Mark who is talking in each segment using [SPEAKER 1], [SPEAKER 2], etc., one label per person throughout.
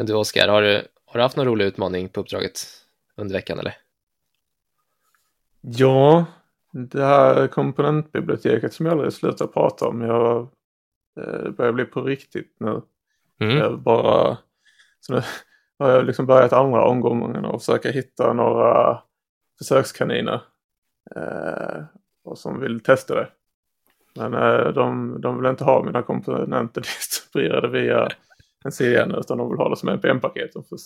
[SPEAKER 1] Men du Oskar, har du, har du haft någon rolig utmaning på uppdraget under veckan eller?
[SPEAKER 2] Ja, det här komponentbiblioteket som jag aldrig slutar prata om. Jag, eh, det börjar bli på riktigt nu. Mm. Jag bara, så nu har jag liksom börjat andra omgången och försöka hitta några försökskaniner. Eh, och som vill testa det. Men eh, de, de vill inte ha mina komponenter distribuerade via en CDN utan de vill ha det som NPM-paket. Så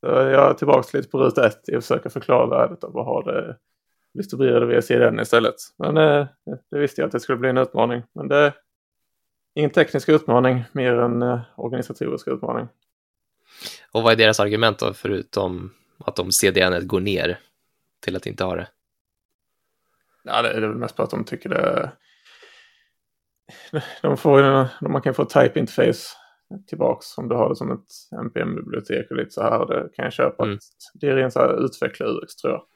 [SPEAKER 2] jag är tillbaka lite på ruta ett i att försöka förklara värdet av att ha det distribuerade via CDN istället. Men eh, det visste jag att det skulle bli en utmaning. Men det är ingen teknisk utmaning, mer en eh, organisatorisk utmaning.
[SPEAKER 1] Och vad är deras argument då, förutom att om CDN går ner till att inte ha det?
[SPEAKER 2] Ja, det är väl mest på att de tycker det... De får, man kan få type interface tillbaks om du har det som ett NPM-bibliotek och lite så här. Det kan jag köpa. Mm. Det är rent så här utveckla UX tror jag.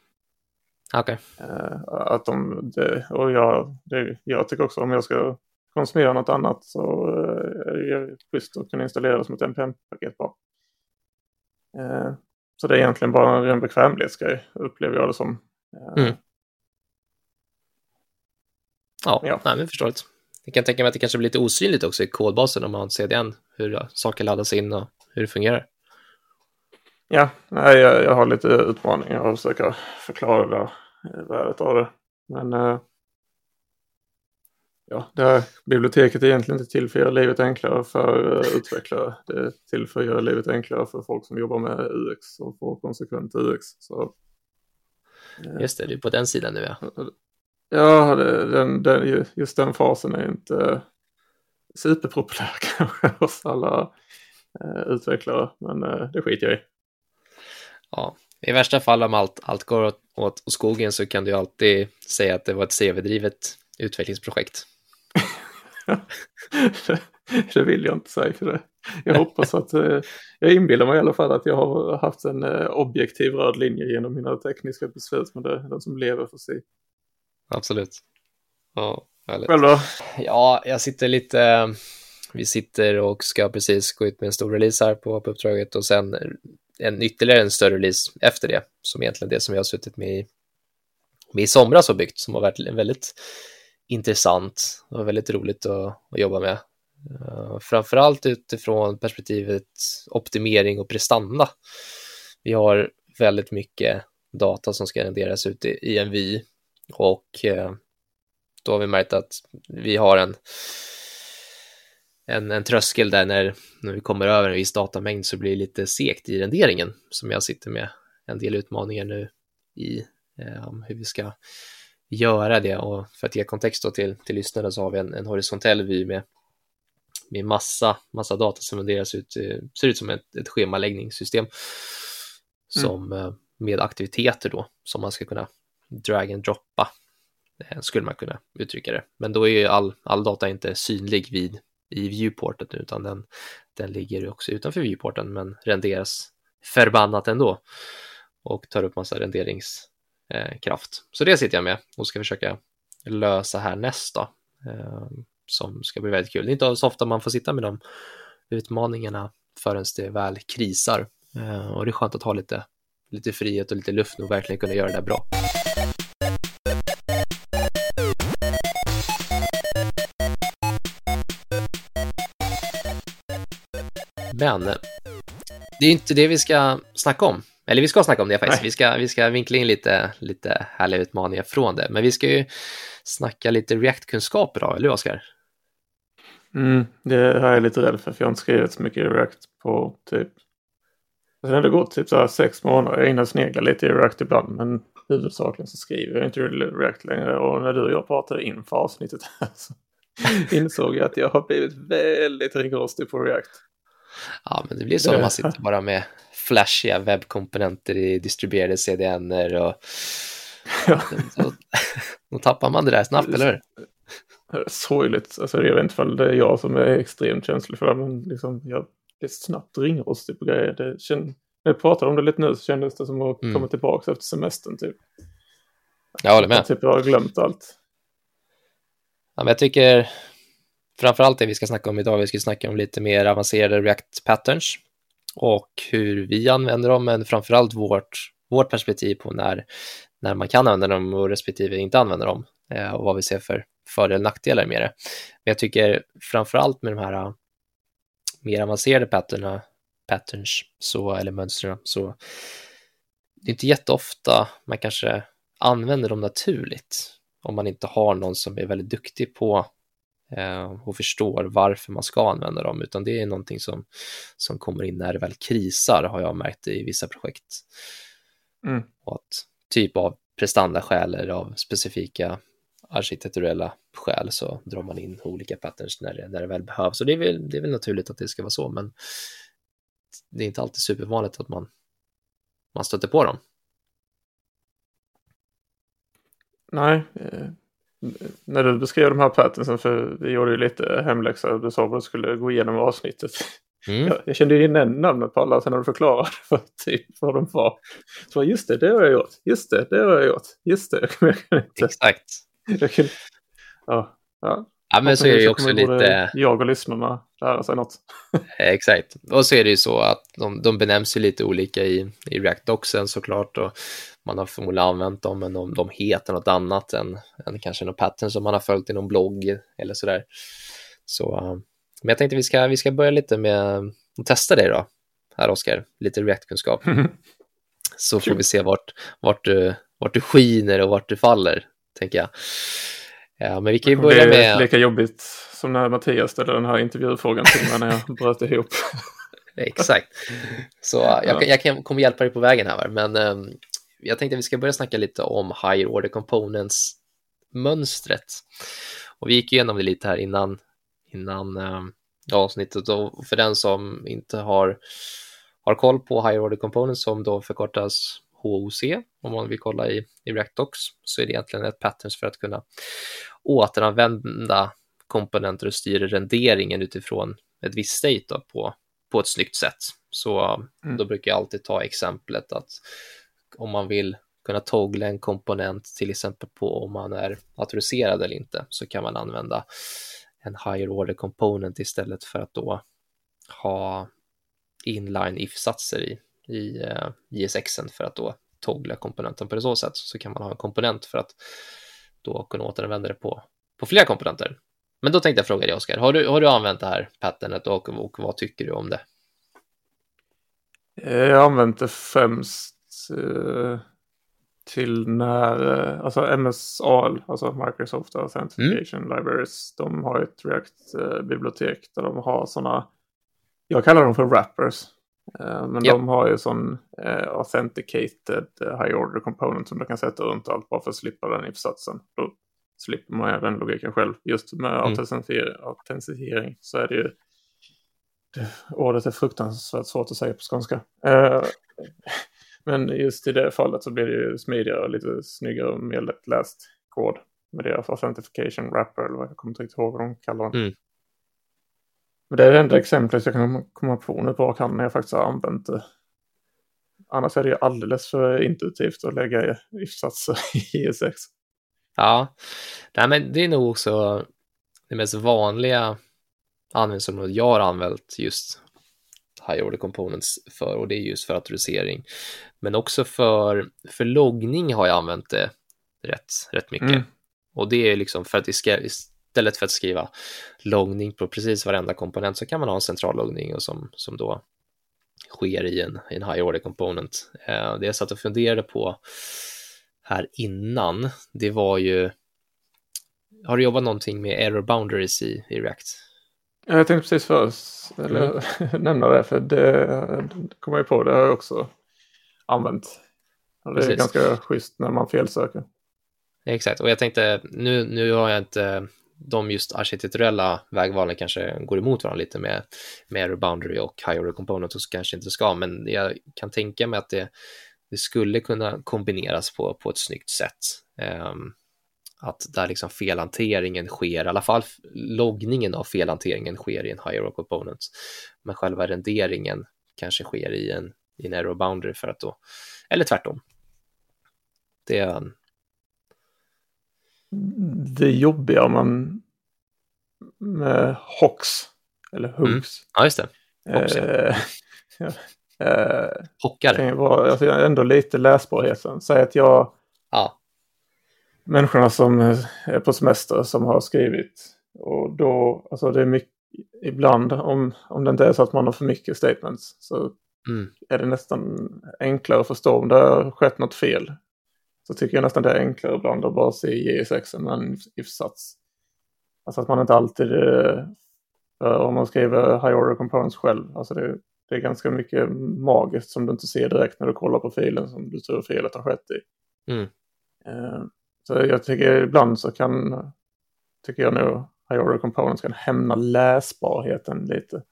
[SPEAKER 1] Okej.
[SPEAKER 2] Okay. Uh, att de, det, och jag, det, jag tycker också om jag ska konsumera något annat så uh, är det schysst att kunna installera det som ett NPM-paket bara. Uh, så det är egentligen bara en ren bekvämlighetsgrej upplever jag det som.
[SPEAKER 1] Mm. Ja, ja. Nej, men förståeligt. Jag kan tänka mig att det kanske blir lite osynligt också i kodbasen om man har CDN, hur saker laddas in och hur det fungerar.
[SPEAKER 2] Ja, nej, jag, jag har lite utmaningar och försöka förklara det, värdet av det. Men äh, ja, det här biblioteket är egentligen inte till för att göra livet enklare för äh, utvecklare. Det är till för att göra livet enklare för folk som jobbar med UX och får konsekvent UX. Så,
[SPEAKER 1] äh, Just det, du är på den sidan nu ja.
[SPEAKER 2] Ja, den, den, just den fasen är inte superpopulär kanske hos alla eh, utvecklare, men eh, det skiter jag i.
[SPEAKER 1] Ja, i värsta fall om allt, allt går åt, åt skogen så kan du alltid säga att det var ett CV-drivet utvecklingsprojekt.
[SPEAKER 2] det, det vill jag inte säga för det. Jag hoppas att, eh, jag inbillar mig i alla fall att jag har haft en eh, objektiv röd linje genom mina tekniska beslut, men det är den som lever får se
[SPEAKER 1] absolut. Ja,
[SPEAKER 2] härligt. Själv då?
[SPEAKER 1] Ja, jag sitter lite, vi sitter och ska precis gå ut med en stor release här på, på uppdraget och sen en ytterligare en större release efter det, som egentligen det som vi har suttit med i, med i somras och byggt, som har varit väldigt intressant och väldigt roligt att, att jobba med. Uh, framförallt utifrån perspektivet optimering och prestanda. Vi har väldigt mycket data som ska renderas ut i, i en vy och eh, då har vi märkt att vi har en, en, en tröskel där när, när vi kommer över en viss datamängd så blir det lite segt i renderingen som jag sitter med en del utmaningar nu i eh, hur vi ska göra det och för att ge kontext då till, till lyssnarna så har vi en, en horisontell vy med, med massa, massa data som renderas ut, eh, ser ut som ett, ett schemaläggningssystem mm. som mm. med aktiviteter då som man ska kunna drag and droppa, eh, skulle man kunna uttrycka det. Men då är ju all, all data inte synlig vid i viewporten utan den, den ligger också utanför viewporten men renderas förbannat ändå och tar upp massa renderingskraft. Eh, så det sitter jag med och ska försöka lösa här nästa eh, som ska bli väldigt kul. Det är inte så ofta man får sitta med de utmaningarna förrän det väl krisar och det är skönt att ha lite, lite frihet och lite luft och verkligen kunna göra det bra. Men det är inte det vi ska snacka om. Eller vi ska snacka om det faktiskt. Vi ska, vi ska vinkla in lite, lite härliga utmaningar från det. Men vi ska ju snacka lite React-kunskaper då, eller hur Oskar?
[SPEAKER 2] Mm, det är jag lite rädd för, för jag har inte skrivit så mycket React på typ... Det har ändå gått typ så här sex månader. Jag hinner snegla lite i React ibland, men huvudsakligen så skriver jag inte React längre. Och när du och jag pratade inför avsnittet här så insåg jag att jag har blivit väldigt ringrostig på React.
[SPEAKER 1] Ja, men det blir så om man sitter bara med flashiga webbkomponenter i distribuerade CDN och ja. då, då tappar man det där snabbt, eller hur?
[SPEAKER 2] Sorgligt. Alltså, jag vet inte om det är jag som är extremt känslig för det, men liksom, jag blir snabbt ringrostig på grejer. Det känd... När jag pratade om det lite nu så kändes det som att mm. komma tillbaka efter semestern. Typ.
[SPEAKER 1] Jag håller med. Jag,
[SPEAKER 2] typ, jag har glömt allt.
[SPEAKER 1] Ja, men jag tycker framförallt det vi ska snacka om idag, vi ska snacka om lite mer avancerade React Patterns och hur vi använder dem, men framförallt vårt, vårt perspektiv på när, när man kan använda dem och respektive inte använda dem eh, och vad vi ser för fördelar och nackdelar med det. Men jag tycker framförallt med de här eh, mer avancerade patterna, patterns så, eller mönstren så det är inte jätteofta man kanske använder dem naturligt om man inte har någon som är väldigt duktig på och förstår varför man ska använda dem, utan det är någonting som, som kommer in när det väl krisar, har jag märkt i vissa projekt. Mm. Och att typ av prestandaskäl eller av specifika arkitekturella skäl så drar man in olika patterns när det, när det väl behövs. Och det är, väl, det är väl naturligt att det ska vara så, men det är inte alltid supervanligt att man, man stöter på dem.
[SPEAKER 2] Nej, eh, när du beskrev de här patternsen, för vi gjorde ju lite hemläxa, du sa vad du skulle gå igenom avsnittet. Mm. Jag, jag, kände igen namnet på alla sen när du förklarade för typ vad de var. Så just det, det har jag gjort. Just det, det har jag gjort. Just det, jag kan inte.
[SPEAKER 1] Exakt.
[SPEAKER 2] Jag kan, ja, ja.
[SPEAKER 1] Ja, men så är det ju också lite...
[SPEAKER 2] Jag och lyssnarna lära sig något.
[SPEAKER 1] Exakt. Och så är det ju så att de, de benämns ju lite olika i, i React-doxen såklart. Och man har förmodligen använt dem, men de, de heter något annat än, än kanske någon pattern som man har följt i någon blogg eller sådär. Så, men jag tänkte vi ska, vi ska börja lite med att testa det då, här Oskar, lite React-kunskap. Så får vi se vart, vart, du, vart du skiner och vart du faller, tänker jag. Ja, men vi kan ju börja med... Det är
[SPEAKER 2] lika jobbigt som när Mattias ställde den här intervjufrågan till mig när jag bröt ihop.
[SPEAKER 1] Exakt. Så jag, ja. jag, kan, kommer hjälpa dig på vägen här, men um, jag tänkte att vi ska börja snacka lite om Higher Order Components-mönstret. Och vi gick igenom det lite här innan, innan um, avsnittet och för den som inte har, har koll på Higher Order Components som då förkortas HOC, om man vill kolla i, i Reactdocs, så är det egentligen ett patterns för att kunna återanvända komponenter och styra renderingen utifrån ett visst state på, på ett snyggt sätt. Så mm. då brukar jag alltid ta exemplet att om man vill kunna toggla en komponent, till exempel på om man är autoriserad eller inte, så kan man använda en higher order component istället för att då ha inline if-satser i, i eh, JSXen för att då toggla komponenten på det så sätt så kan man ha en komponent för att då kunna återanvända det på, på flera komponenter. Men då tänkte jag fråga dig Oskar, har du, har du använt det här patternet och, och vad tycker du om det?
[SPEAKER 2] Jag har använt det främst eh, till när, eh, alltså MSAL, alltså Microsoft Authentication mm. Libraries, de har ett React-bibliotek där de har sådana, jag kallar dem för wrappers. Eh, men yep. de har ju sån eh, authenticated eh, high order component som du kan sätta runt allt bara för att slippa den if-satsen. Då slipper man ju den logiken själv. Just med mm. autentifiering så är det ju det, ordet är fruktansvärt svårt att säga på skånska. Eh, men just i det fallet så blir det ju smidigare och lite snyggare och mer lättläst kod med deras authentification wrapper eller vad jag kommer inte riktigt ihåg vad de kallar den. Mm. Men det är det enda exemplet jag kan komma på nu på kan när jag faktiskt har använt det. Annars är det ju alldeles för intuitivt att lägga if-satser i ES6.
[SPEAKER 1] Ja, Nej, men det är nog också det mest vanliga användningsområdet jag har använt just high order components för och det är just för autorisering. Men också för, för loggning har jag använt det rätt, rätt mycket. Mm. Och det är liksom för att det ska, istället för att skriva loggning på precis varenda komponent så kan man ha en central loggning och som, som då sker i en, i en high order component. Eh, det jag satt och funderade på här innan, det var ju, har du jobbat någonting med error boundaries i, i React?
[SPEAKER 2] Jag tänkte precis först eller, mm. nämna det, för det, det kommer jag på, det har jag också använt. Det är precis. ganska schysst när man felsöker.
[SPEAKER 1] Exakt, och jag tänkte, nu, nu har jag inte de just arkitekturella vägvalen kanske går emot varandra lite med, med boundary och high order component och så kanske inte ska, men jag kan tänka mig att det, det skulle kunna kombineras på, på ett snyggt sätt. Um, att där liksom felhanteringen sker, i alla fall loggningen av felhanteringen sker i en high order component, men själva renderingen kanske sker i en, i en error boundary för att då, eller tvärtom. Det
[SPEAKER 2] det jobbiga om man med HOX eller HUGS.
[SPEAKER 1] Mm. Ja, just det. HOX, ja. Eh,
[SPEAKER 2] eh,
[SPEAKER 1] Hockare?
[SPEAKER 2] Vara, alltså ändå lite läsbarheten. Säg att jag...
[SPEAKER 1] Ja.
[SPEAKER 2] Människorna som är på semester som har skrivit. Och då, alltså det är mycket, ibland om, om det inte är så att man har för mycket statements så mm. är det nästan enklare att förstå om det har skett något fel. Så tycker jag nästan det är enklare ibland att bara se JSX än en if-sats. Alltså att man inte alltid, eh, om man skriver high order components själv, alltså det, det är ganska mycket magiskt som du inte ser direkt när du kollar på filen som du tror felet har skett i.
[SPEAKER 1] Mm.
[SPEAKER 2] Eh, så jag tycker ibland så kan, tycker jag nog high order components kan hämna läsbarheten lite.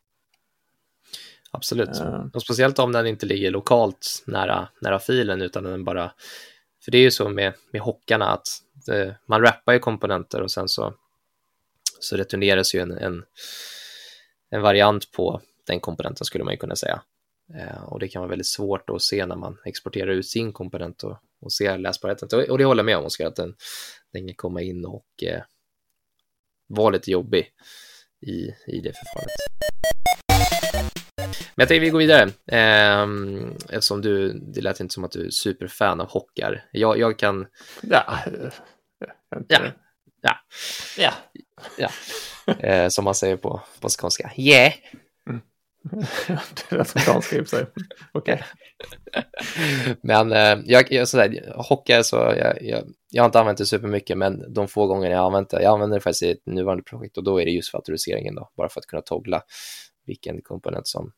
[SPEAKER 1] Absolut, och speciellt om den inte ligger lokalt nära, nära filen utan den bara, för det är ju så med, med hockarna att det, man rappar ju komponenter och sen så, så returneras ju en, en, en variant på den komponenten skulle man ju kunna säga. Eh, och det kan vara väldigt svårt att se när man exporterar ut sin komponent och, och ser läsbarheten. Och det håller jag med om, Oskar, att den, den kan komma in och eh, vara lite jobbig i, i det förfarandet. Men jag tänkte vi går vidare, eh, eftersom du, det lät inte som att du är superfan av hockar. Jag, jag kan...
[SPEAKER 2] Ja.
[SPEAKER 1] Ja. Ja. Ja. ja. Eh, som man säger på, på skånska. Yeah.
[SPEAKER 2] det är rätt amerikanska i och för sig. Okej.
[SPEAKER 1] men eh, jag, jag, sådär, hockey så, jag, jag, jag har inte använt det supermycket, men de få gånger jag har använt det, jag använder det faktiskt i ett nuvarande projekt och då är det just för autoriseringen då, bara för att kunna toggla vilken komponent som,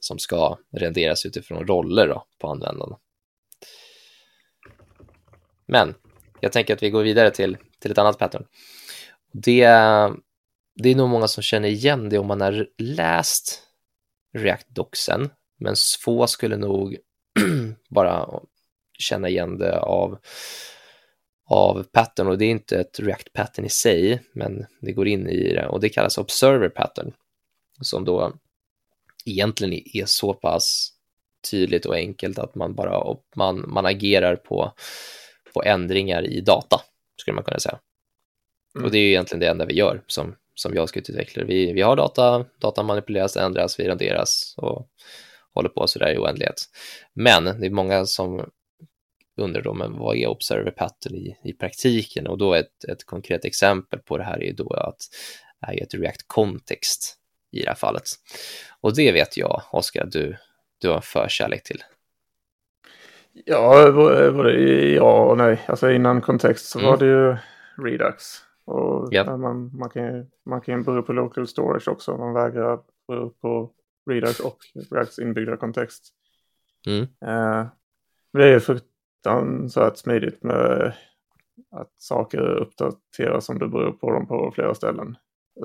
[SPEAKER 1] som ska renderas utifrån roller då, på användarna. Men jag tänker att vi går vidare till, till ett annat pattern. Det, det är nog många som känner igen det om man har läst React-docsen, men få skulle nog bara känna igen det av, av pattern och det är inte ett React-pattern i sig, men det går in i det och det kallas Observer pattern som då egentligen är så pass tydligt och enkelt att man bara man, man agerar på, på ändringar i data, skulle man kunna säga. Mm. Och det är ju egentligen det enda vi gör som som JavaScript-utvecklare. Vi, vi har data, data manipuleras, ändras, vi renderas och håller på så där i oändlighet. Men det är många som undrar då, men vad är observer pattern i, i praktiken? Och då ett, ett konkret exempel på det här är då att är ett React kontext i det här fallet. Och det vet jag, Oskar, att du, du har en förkärlek till.
[SPEAKER 2] Ja, både ja och nej. Alltså innan kontext så mm. var det ju Redux. Och yep. man, man, kan, man kan bero på local storage också. Man vägrar bero på Redux och Reacts inbyggda kontext.
[SPEAKER 1] Mm.
[SPEAKER 2] Eh, det är ju fruktansvärt smidigt med att saker uppdateras om du beror på dem på flera ställen.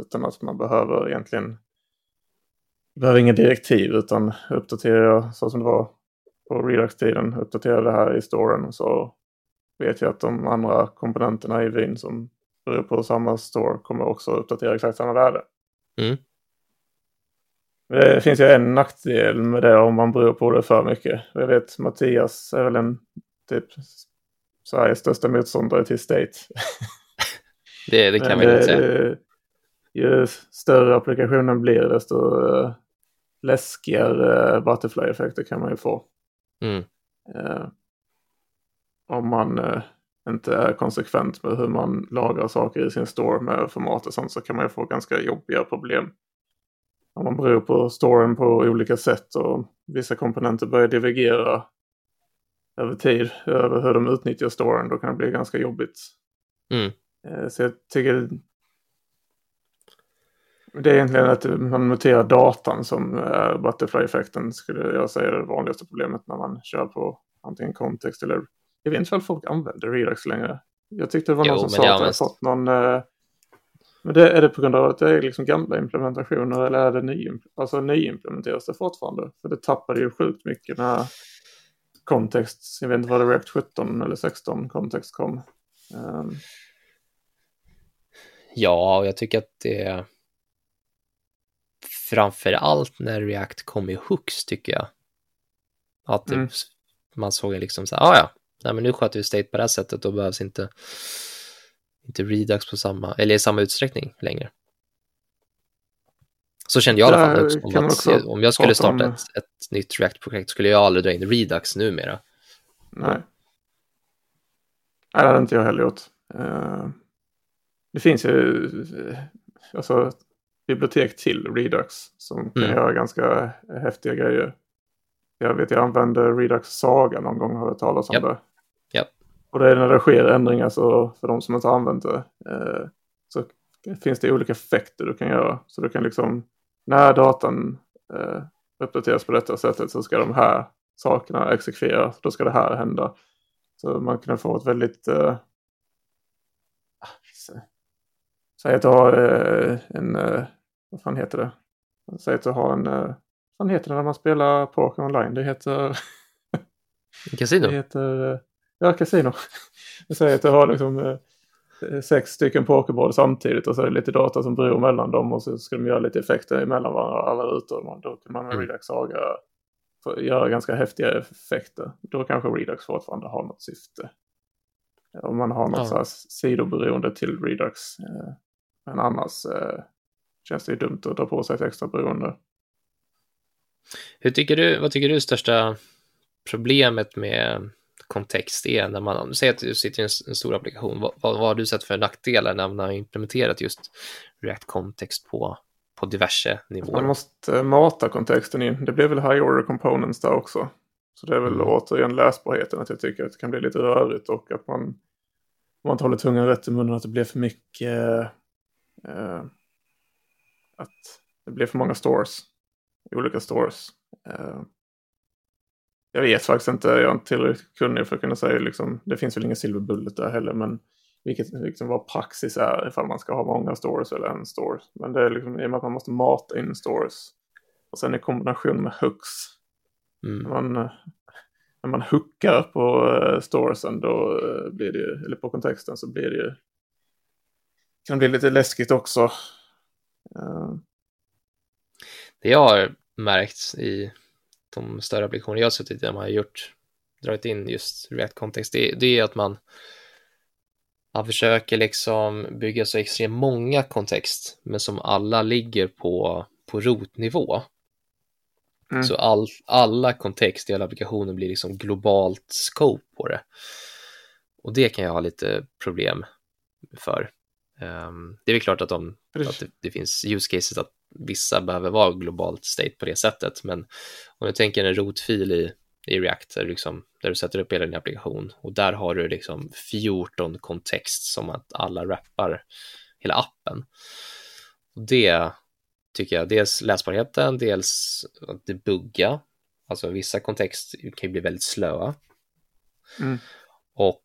[SPEAKER 2] Utan att man behöver egentligen behöver inga direktiv utan uppdaterar jag så som det var på Redux-tiden, uppdaterar det här i storen så vet jag att de andra komponenterna i Vin som beror på samma store kommer också uppdatera exakt samma värde.
[SPEAKER 1] Mm.
[SPEAKER 2] Det finns ju en nackdel med det om man beror på det för mycket. Jag vet Mattias är väl en typ Sveriges största motståndare till State.
[SPEAKER 1] det, det kan man inte säga.
[SPEAKER 2] Ju större applikationen blir desto uh, läskigare butterfly-effekter kan man ju få.
[SPEAKER 1] Mm.
[SPEAKER 2] Uh, om man uh, inte är konsekvent med hur man lagrar saker i sin store med format och sånt så kan man ju få ganska jobbiga problem. Om man beror på storen på olika sätt och vissa komponenter börjar divergera över tid över hur de utnyttjar storen då kan det bli ganska jobbigt.
[SPEAKER 1] Mm.
[SPEAKER 2] Eh, så jag tycker det är egentligen att man noterar datan som är butterfly-effekten skulle jag säga är det vanligaste problemet när man kör på antingen kontext eller jag vet inte om folk använder Redux längre. Jag tyckte det var någon jo, som sa att det har fått någon... Uh, men det, är det på grund av att det är liksom gamla implementationer eller är det ny, alltså nyimplementeras det fortfarande? För det tappade ju sjukt mycket när kontext, jag vet inte vad det React 17 eller 16 kontext kom. Um.
[SPEAKER 1] Ja, och jag tycker att det framför allt när React kom i hooks tycker jag. Att det, mm. man såg liksom så här, ah, ja, nej men nu sköter vi state på det här sättet, då behövs inte, inte Redux på samma, eller i samma utsträckning längre. Så kände jag i alla fall. Om, att, om jag skulle starta ett, ett nytt React-projekt skulle jag aldrig dra in Redux numera.
[SPEAKER 2] Nej. Nej, det hade inte jag heller gjort. Uh, det finns ju alltså, bibliotek till Redux som kan mm. göra ganska häftiga grejer. Jag vet jag använde Redux Saga någon gång, har jag talat om yep. det.
[SPEAKER 1] Yep.
[SPEAKER 2] Och det är när det sker ändringar så för de som inte har använt det uh, så finns det olika effekter du kan göra. Så du kan liksom, när datan uh, uppdateras på detta sättet så ska de här sakerna exekveras, då ska det här hända. Så man kan få ett väldigt uh, Säg att du har eh, en, eh, vad fan heter det? Säg att du har en, eh, vad fan heter det när man spelar poker online? Det heter...
[SPEAKER 1] Casino?
[SPEAKER 2] Det heter, ja, kasino. Säg att du har liksom sex stycken pokerbord samtidigt och så är det lite data som beror mellan dem och så ska de göra lite effekter emellan varandra alla rutor. Då kan man med mm. Redux Saga göra ganska häftiga effekter. Då kanske Redux fortfarande har något syfte. Om man har något ja. sidoberoende till Redux. Men annars eh, känns det ju dumt att dra på sig ett extra beroende.
[SPEAKER 1] Hur tycker du, vad tycker du är största problemet med kontext är när man, säger att du sitter i en, en stor applikation, vad, vad, har du sett för nackdelar när man har implementerat just React kontext på, på diverse nivåer?
[SPEAKER 2] Man måste mata kontexten in, det blir väl high order components där också. Så det är väl mm. återigen läsbarheten att jag tycker att det kan bli lite rörigt och att man, om man inte håller tungan rätt i munnen, att det blir för mycket Uh, att det blev för många stores. Olika stores. Uh, jag vet faktiskt inte, jag är inte tillräckligt kunnig för att kunna säga liksom, det finns väl inga silverbullet där heller, men vilket liksom vad praxis är ifall man ska ha många stores eller en store. Men det är liksom i och med att man måste mata in stores. Och sen i kombination med hooks. Mm. Man, när man hookar på uh, storesen då blir det ju, eller på kontexten så blir det ju kan bli lite läskigt också.
[SPEAKER 1] Det jag har märkt i de större applikationer jag har suttit i, där man har gjort, dragit in just React-kontext, det, det, är att man, man försöker liksom bygga så extremt många kontext, men som alla ligger på, på rotnivå. Mm. Så all, alla kontext i alla applikationer blir liksom globalt scope på det. Och det kan jag ha lite problem för. Um, det är väl klart att, de, att det, det, finns use cases att vissa behöver vara globalt state på det sättet, men om du tänker en rotfil i, i React där, liksom, där du sätter upp hela din applikation och där har du liksom 14 kontext som att alla rappar hela appen. Och det tycker jag, dels läsbarheten, dels att det bugga, alltså vissa kontext kan ju bli väldigt slöa. Mm. Och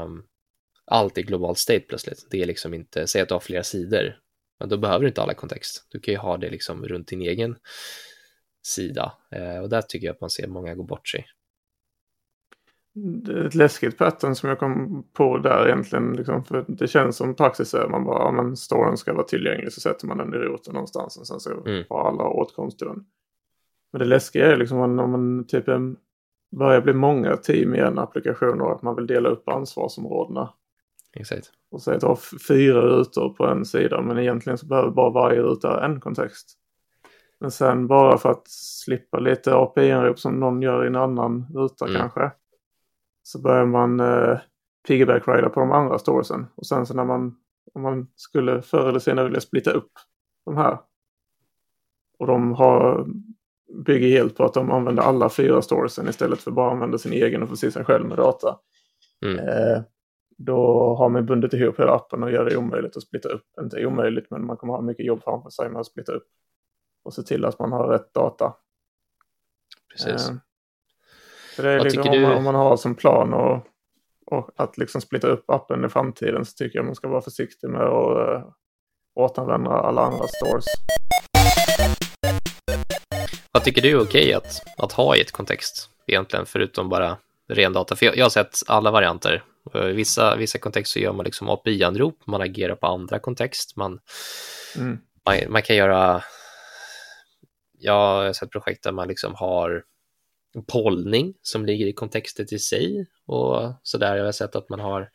[SPEAKER 1] um, allt är global state plötsligt. Det är liksom inte, säg att du har flera sidor, men då behöver du inte alla kontext. Du kan ju ha det liksom runt din egen sida eh, och där tycker jag att man ser många gå bort sig.
[SPEAKER 2] Det är ett läskigt pattern som jag kom på där egentligen, liksom, för det känns som praxis är man bara, ja men storen ska vara tillgänglig så sätter man den i roten någonstans och sen så mm. har alla åtkomst till den. Men det läskiga är liksom om man typ börjar bli många team i en applikation och att man vill dela upp ansvarsområdena.
[SPEAKER 1] Exakt.
[SPEAKER 2] Och så att du har fyra rutor på en sida men egentligen så behöver bara varje ruta en kontext. Men sen bara för att slippa lite API-inrop som någon gör i en annan ruta mm. kanske. Så börjar man eh, piggyback-rida på de andra storiesen. Och sen så när man, om man skulle förr eller senare vilja splitta upp de här. Och de har, bygger helt på att de använder alla fyra storiesen istället för bara använda sin egen och förse sig själv med data. Mm. Eh, då har man bundit ihop hela appen och gör det omöjligt att splitta upp. Inte omöjligt, men man kommer ha mycket jobb framför sig med att splitta upp. Och se till att man har rätt data.
[SPEAKER 1] Precis. Eh,
[SPEAKER 2] så det är liksom, om, man, om man har som plan och, och att liksom splitta upp appen i framtiden så tycker jag man ska vara försiktig med att äh, återanvända alla andra stores.
[SPEAKER 1] Vad tycker du är okej att, att ha i ett kontext egentligen, förutom bara ren data? För jag, jag har sett alla varianter i vissa, vissa kontexter gör man liksom API-anrop, man agerar på andra kontext, man, mm. man, man, kan göra, jag har sett projekt där man liksom har pollning som ligger i kontextet i sig och så där. Jag har sett att man har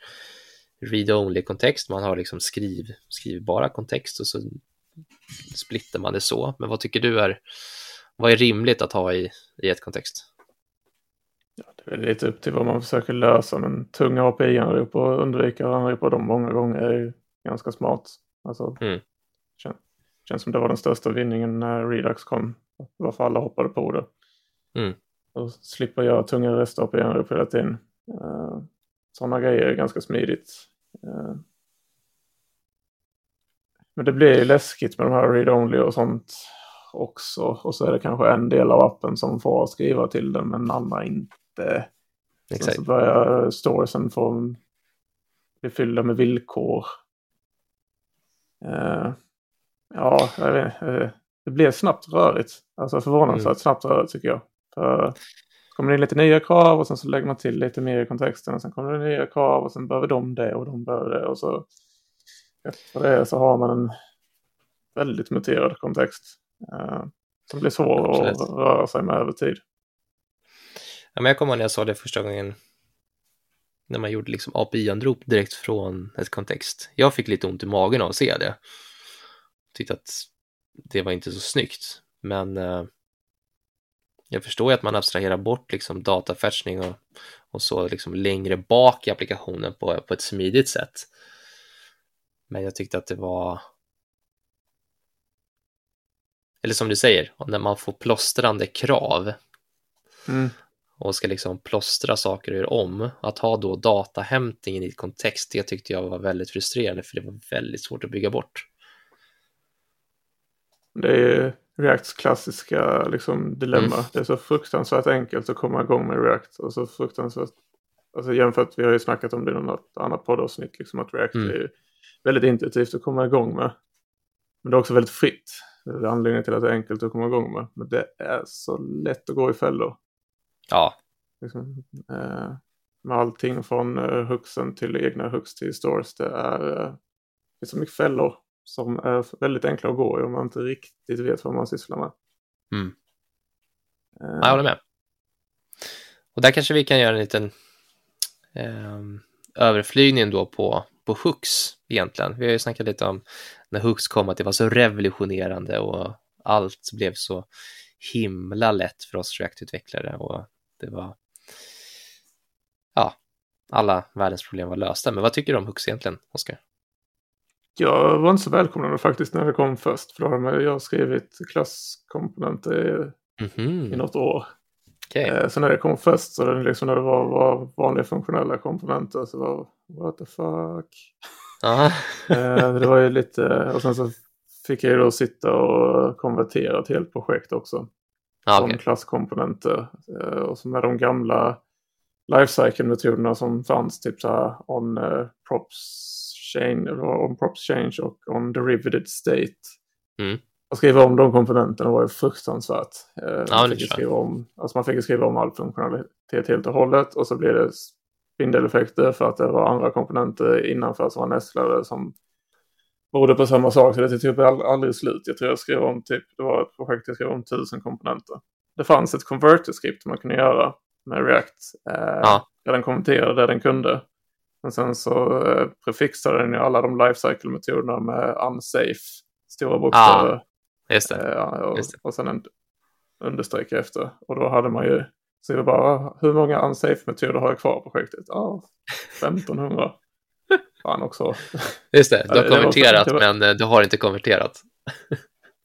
[SPEAKER 1] read-only kontext, man har liksom skriv, skrivbara kontext och så splittar man det så. Men vad tycker du är, vad är rimligt att ha i, i ett kontext?
[SPEAKER 2] Det är lite upp till vad man försöker lösa, men tunga API-anrop och undvika att anropa dem många gånger är ju ganska smart. Alltså,
[SPEAKER 1] mm.
[SPEAKER 2] känns, känns som det var den största vinningen när Redux kom, varför alla hoppade på det.
[SPEAKER 1] Mm.
[SPEAKER 2] Och slippa göra tunga rest API-anrop hela tiden. Uh, Sådana grejer är ganska smidigt. Uh, men det blir ju läskigt med de här read-only och sånt också. Och så är det kanske en del av appen som får skriva till den men andra inte.
[SPEAKER 1] Exakt.
[SPEAKER 2] Sen så börjar storiesen få bli fyllda med villkor. Uh, ja, jag vet, uh, det blir snabbt rörigt. Alltså förvånansvärt mm. snabbt rörigt tycker jag. För så kommer det in lite nya krav och sen så lägger man till lite mer i kontexten. Och sen kommer det nya krav och sen behöver de det och de behöver det. Och så efter det så har man en väldigt muterad kontext. Uh, som blir svår Absolut. att röra sig med över tid.
[SPEAKER 1] Ja, men jag kommer ihåg när jag sa det första gången när man gjorde liksom API-anrop direkt från ett kontext. Jag fick lite ont i magen av att se det. Tyckte att det var inte så snyggt, men eh, jag förstår ju att man abstraherar bort liksom datafetchning och, och så liksom längre bak i applikationen på, på ett smidigt sätt. Men jag tyckte att det var eller som du säger, när man får plåstrande krav
[SPEAKER 2] mm
[SPEAKER 1] och ska liksom plåstra saker och göra om, att ha då datahämtningen i kontext, det tyckte jag var väldigt frustrerande för det var väldigt svårt att bygga bort.
[SPEAKER 2] Det är Reacts klassiska liksom, dilemma. Mm. Det är så fruktansvärt enkelt att komma igång med React och så fruktansvärt, alltså jämfört, vi har ju snackat om det i något annat poddavsnitt, liksom att React mm. är väldigt intuitivt att komma igång med. Men det är också väldigt fritt. Det är anledningen till att det är enkelt att komma igång med. Men det är så lätt att gå i fällor.
[SPEAKER 1] Ja.
[SPEAKER 2] Liksom, eh, med allting från eh, huxen till egna hux till stores. Det är, eh, det är så mycket fällor som är väldigt enkla att gå i om man inte riktigt vet vad man sysslar med.
[SPEAKER 1] Mm. Eh. Jag håller med. Och där kanske vi kan göra en liten eh, överflygning då på, på hooks egentligen. Vi har ju snackat lite om när hooks kom att det var så revolutionerande och allt blev så himla lätt för oss React-utvecklare och det var ja, alla världens problem var lösta. Men vad tycker du om hooks egentligen, Oskar?
[SPEAKER 2] Jag var inte så välkomnande faktiskt när det kom först. För då hade jag skrivit klasskomponenter
[SPEAKER 1] mm -hmm.
[SPEAKER 2] i något år.
[SPEAKER 1] Okay.
[SPEAKER 2] Eh, så när det kom först, så det liksom när det var, var vanliga funktionella komponenter, så var what the fuck. eh, det var ju lite, och sen så fick jag ju då sitta och konvertera ett helt projekt också.
[SPEAKER 1] Ah,
[SPEAKER 2] som klasskomponenter. Eh, och så med de gamla lifecycle-metoderna som fanns, typ så här on uh, props change, on props change och on derivative state.
[SPEAKER 1] Mm.
[SPEAKER 2] Att skriva om de komponenterna var ju fruktansvärt. Eh,
[SPEAKER 1] ja,
[SPEAKER 2] man, fick skriva om, alltså man fick skriva om all funktionalitet helt och hållet och så blev det spindeleffekter för att det var andra komponenter innanför som var nästlade som berodde på samma sak. Så det tog typ aldrig slut. Jag tror jag skrev om typ, det var ett projekt jag skrev om tusen komponenter. Det fanns ett converter-skript man kunde göra med React. Eh,
[SPEAKER 1] ja.
[SPEAKER 2] Där den konverterade det den kunde. Men sen så eh, prefixade den ju alla de lifecycle-metoderna med unsafe, stora bokstäver.
[SPEAKER 1] Ja. Just det.
[SPEAKER 2] Eh, och,
[SPEAKER 1] Just det.
[SPEAKER 2] och sen en understreck efter. Och då hade man ju, så det bara, hur många unsafe-metoder har jag kvar på projektet? Ja, 1500. Fan också.
[SPEAKER 1] Just det, du har konverterat var, men eh, du har inte konverterat.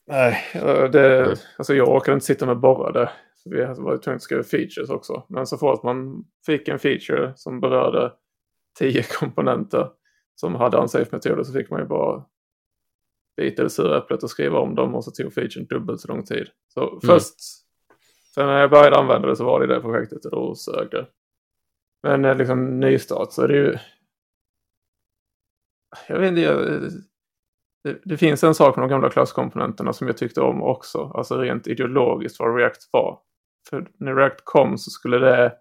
[SPEAKER 2] Nej, det, mm. alltså jag orkade inte sitta med borrade. Vi var tvungna att skriva features också. Men så fort man fick en feature som berörde tio komponenter som hade unsafe-metoder så fick man ju bara bita det sura äpplet och skriva om dem och så tog featuren dubbelt så lång tid. Så mm. först, sen när jag började använda det så var det det projektet och då sög det. Men eh, liksom nystart så är det ju... Jag vet inte, jag, det, det, finns en sak med de gamla klasskomponenterna som jag tyckte om också. Alltså rent ideologiskt vad React var. För när React kom så skulle det...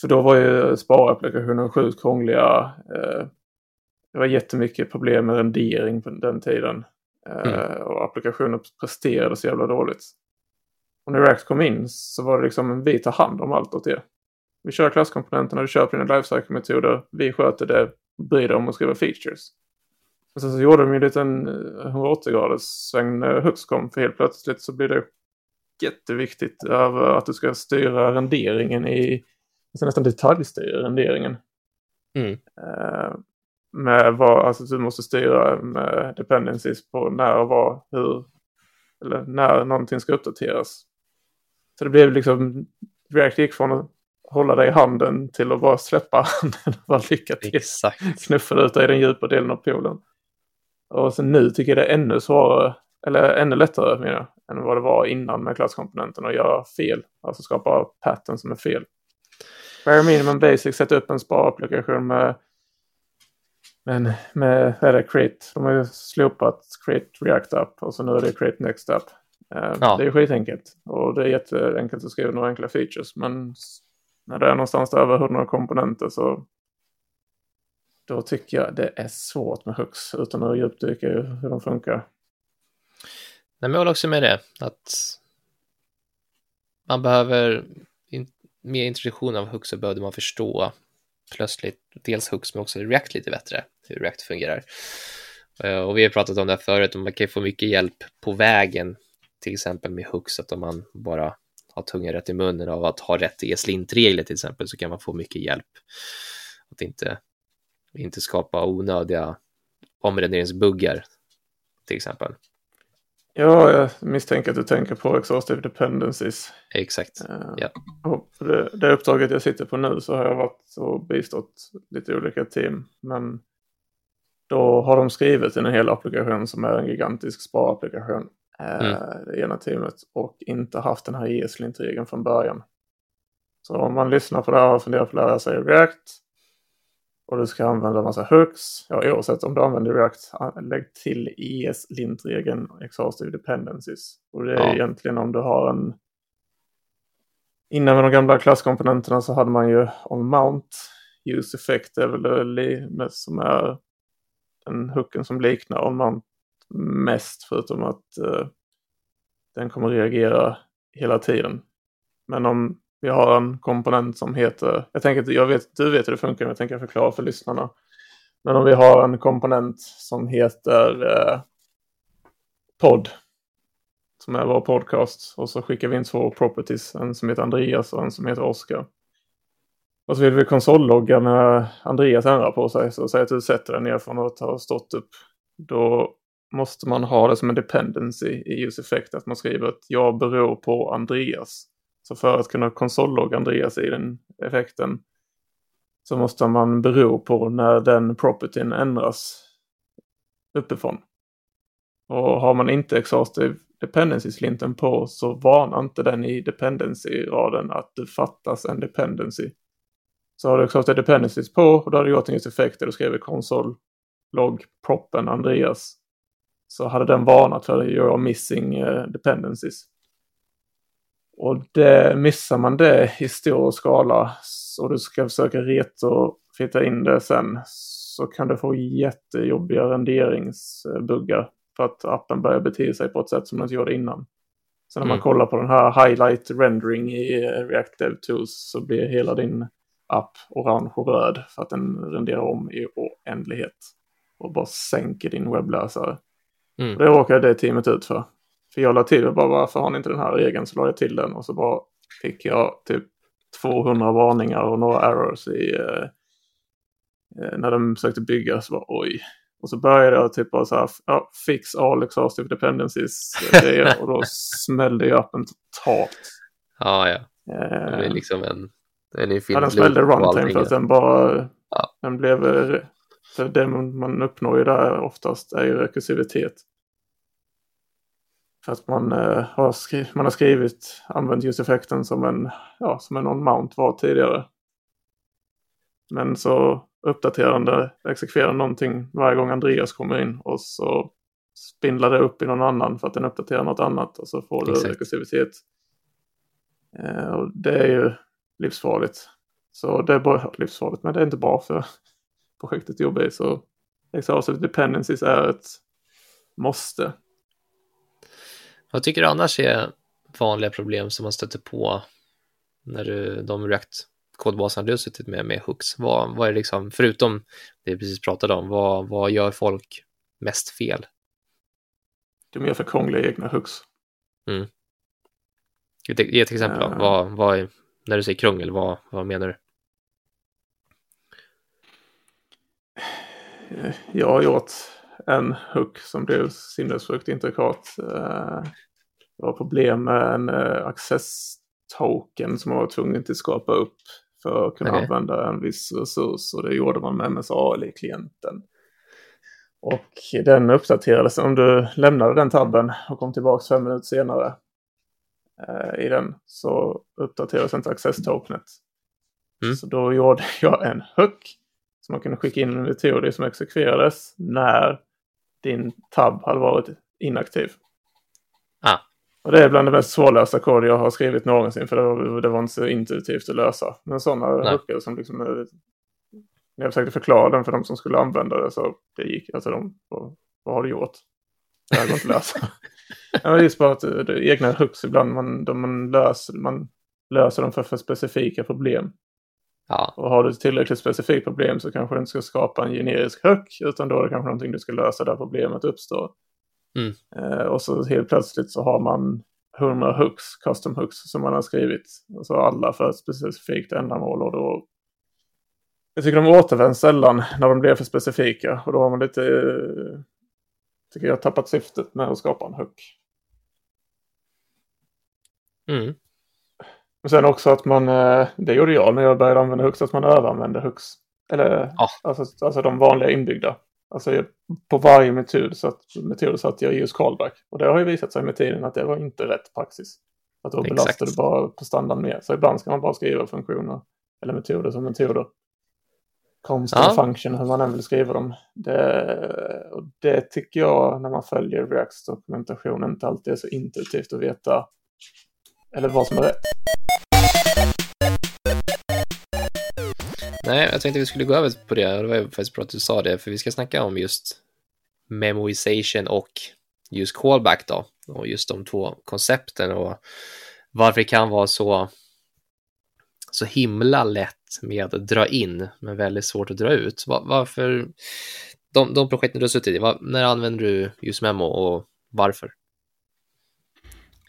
[SPEAKER 2] För då var ju sparapplikationen sjukt krångliga. Eh, det var jättemycket problem med rendering på den tiden. Eh, mm. och applikationen presterade så jävla dåligt. Och när React kom in så var det liksom vi tar hand om allt åt er. Vi kör klasskomponenterna, du köper dina lifecycle-metoder, vi sköter det, bryr dig om att skriva features. Och sen så gjorde de ju en liten 180-graders sväng när Hux kom. För helt plötsligt så blir det jätteviktigt att du ska styra renderingen i, alltså nästan detaljstyra renderingen.
[SPEAKER 1] Mm.
[SPEAKER 2] Eh, med vad, alltså du måste styra med dependencies på när och vad, hur, eller när någonting ska uppdateras. Så det blev liksom, React gick från hålla dig i handen till att bara släppa handen och bara lycka till.
[SPEAKER 1] Exakt.
[SPEAKER 2] Knuffa ut dig i den djupa delen av poolen. Och sen nu tycker jag det är ännu svårare, eller ännu lättare menar jag, än vad det var innan med klasskomponenten att göra fel. Alltså skapa pattern som är fel. Bare minimum basic, sätta upp en sparapplikation med men med, vad är det, Create, de har ju slopat Create React App och så nu är det Create Next App. Uh, ja. Det är skitenkelt och det är jätteenkelt att skriva några enkla features men när det är någonstans över 100 komponenter så då tycker jag det är svårt med Hux utan att djupdyka i hur de funkar. Nej,
[SPEAKER 1] men jag håller också med det, att man behöver in, mer introduktion av Hux så behövde man förstå plötsligt dels Hux men också React lite bättre, hur React fungerar. Eh, och vi har pratat om det här förut, och man kan få mycket hjälp på vägen, till exempel med Hux, att om man bara har tungan rätt i munnen av att ha rätt ESLint-regler till exempel så kan man få mycket hjälp. Att inte, inte skapa onödiga omrenderingsbuggar till exempel.
[SPEAKER 2] Ja, jag misstänker att du tänker på exhaustive dependencies.
[SPEAKER 1] Exakt. Uh, ja.
[SPEAKER 2] Och det, det uppdraget jag sitter på nu så har jag varit och bistått lite olika team. Men då har de skrivit en hel applikation som är en gigantisk sparapplikation. Mm. Eh, det ena teamet och inte haft den här ESLint-regeln från början. Så om man lyssnar på det här och funderar på att lära sig React och du ska använda massa hooks, ja oavsett om du använder React, lägg till ES-lint-regeln exhaustive dependencies. Och det är ja. egentligen om du har en... Innan med de gamla klasskomponenterna så hade man ju on mount, use effect är väl som är den hooken som liknar on mount mest förutom att uh, den kommer reagera hela tiden. Men om vi har en komponent som heter, jag tänker att jag vet, du vet hur det funkar men jag tänker förklara för lyssnarna. Men om vi har en komponent som heter uh, podd som är vår podcast och så skickar vi in två properties, en som heter Andreas och en som heter Oskar. Och så vill vi konsollogga när Andreas ändrar på sig, så säg att du sätter den ner från att ha stått upp. Då måste man ha det som en dependency i use effect att man skriver att jag beror på Andreas. Så för att kunna konsollogga Andreas i den effekten så måste man bero på när den propertyn ändras uppifrån. Och har man inte exhaustive dependency-slinten på så varnar inte den i dependency-raden att det fattas en dependency. Så har du exhaustive dependencies på och då har du gjort en effekt där du skriver konsol log proppen Andreas så hade den varnat för you're missing uh, dependencies. Och det, missar man det i stor skala och du ska försöka retrofitta in det sen så kan du få jättejobbiga renderingsbuggar för att appen börjar bete sig på ett sätt som den inte gjorde innan. Så när man mm. kollar på den här highlight rendering i eh, React Dev Tools så blir hela din app orange och röd för att den renderar om i oändlighet och bara sänker din webbläsare. Mm. Det råkade det teamet ut för. För jag la till bara varför har ni inte den här regeln så la jag till den och så bara fick jag typ 200 varningar och några errors i eh, eh, när de försökte bygga så bara oj. Och så började jag typ bara så här, ja, fix all exhaustive dependencies och då smällde jag appen totalt.
[SPEAKER 1] Ja, ja. Eh, det är liksom en...
[SPEAKER 2] Är ja, den smällde runtime för att den bara... Ja. Den blev eh, för det man uppnår ju där oftast är ju rekursivitet. För att man, eh, har, skrivit, man har skrivit, använt ljuseffekten som en, ja, som en on-mount var tidigare. Men så uppdaterar den exekverar någonting varje gång Andreas kommer in och så spindlar det upp i någon annan för att den uppdaterar något annat och så får du Exakt. rekursivitet. Eh, och det är ju livsfarligt. Så det är bara livsfarligt, men det är inte bra för projektet jobbar i. Så exhaustive dependencies är ett måste.
[SPEAKER 1] Vad tycker du annars är vanliga problem som man stöter på när du, de React kodbaserna du har suttit med, med hooks? Vad, vad är liksom, förutom det vi precis pratade om, vad, vad gör folk mest fel.
[SPEAKER 2] Är mer för krångliga egna hooks.
[SPEAKER 1] Mm. Ge ett exempel. Uh, vad, vad är, när du säger krångel, vad, vad menar du?
[SPEAKER 2] Jag har gjort en hook som blev sinnessjukt intrikat. Det var problem med en access token som man var tvungen att skapa upp för att kunna okay. använda en viss resurs och det gjorde man med MSAL-klienten. Och den uppdaterades, om du lämnade den tabben och kom tillbaka fem minuter senare eh, i den så uppdaterades inte access-tokenet. Mm. Så då gjorde jag en hook som man kunde skicka in en metod som exekverades när din tab hade varit inaktiv.
[SPEAKER 1] Ah.
[SPEAKER 2] Och det är bland det mest svårlösta kod jag har skrivit någonsin för det var, det var inte så intuitivt att lösa. Men sådana hookar som liksom, när jag försökte förklara den för de som skulle använda det så det gick, alltså de, vad, vad har du gjort? Det här går inte att lösa. ja, just bara att det, egna hooks ibland, man, man, löser, man löser dem för, för specifika problem.
[SPEAKER 1] Ja.
[SPEAKER 2] Och har du ett tillräckligt specifikt problem så kanske du inte ska skapa en generisk hook utan då är det kanske någonting du ska lösa där problemet uppstår.
[SPEAKER 1] Mm.
[SPEAKER 2] Eh, och så helt plötsligt så har man 100 hooks, custom hooks som man har skrivit. Alltså alla för ett specifikt ändamål och då jag tycker de återvänds sällan när de blir för specifika och då har man lite, eh, tycker jag, tappat syftet med att skapa en hook.
[SPEAKER 1] Mm.
[SPEAKER 2] Men sen också att man, eh, det gjorde jag när jag började använda hooks, att man överanvände hooks. Eller
[SPEAKER 1] ja.
[SPEAKER 2] alltså, alltså de vanliga inbyggda. Alltså på varje metod så att, metod så att jag just callback. Och det har ju visat sig med tiden att det var inte rätt praxis. Att då belastar du bara på standard mer. Så ibland ska man bara skriva funktioner eller metoder som metoder. Constant ja. function, hur man än vill skriva dem. Det, och det tycker jag när man följer Reacts dokumentation inte alltid är så intuitivt att veta eller vad som är rätt.
[SPEAKER 1] Nej, jag tänkte vi skulle gå över på det. Det var faktiskt bra att du sa det, för vi ska snacka om just memoization och just callback då. Och just de två koncepten och varför det kan vara så, så himla lätt med att dra in, men väldigt svårt att dra ut. Varför, de, de projekten du har suttit i, var, när använder du just memo och varför?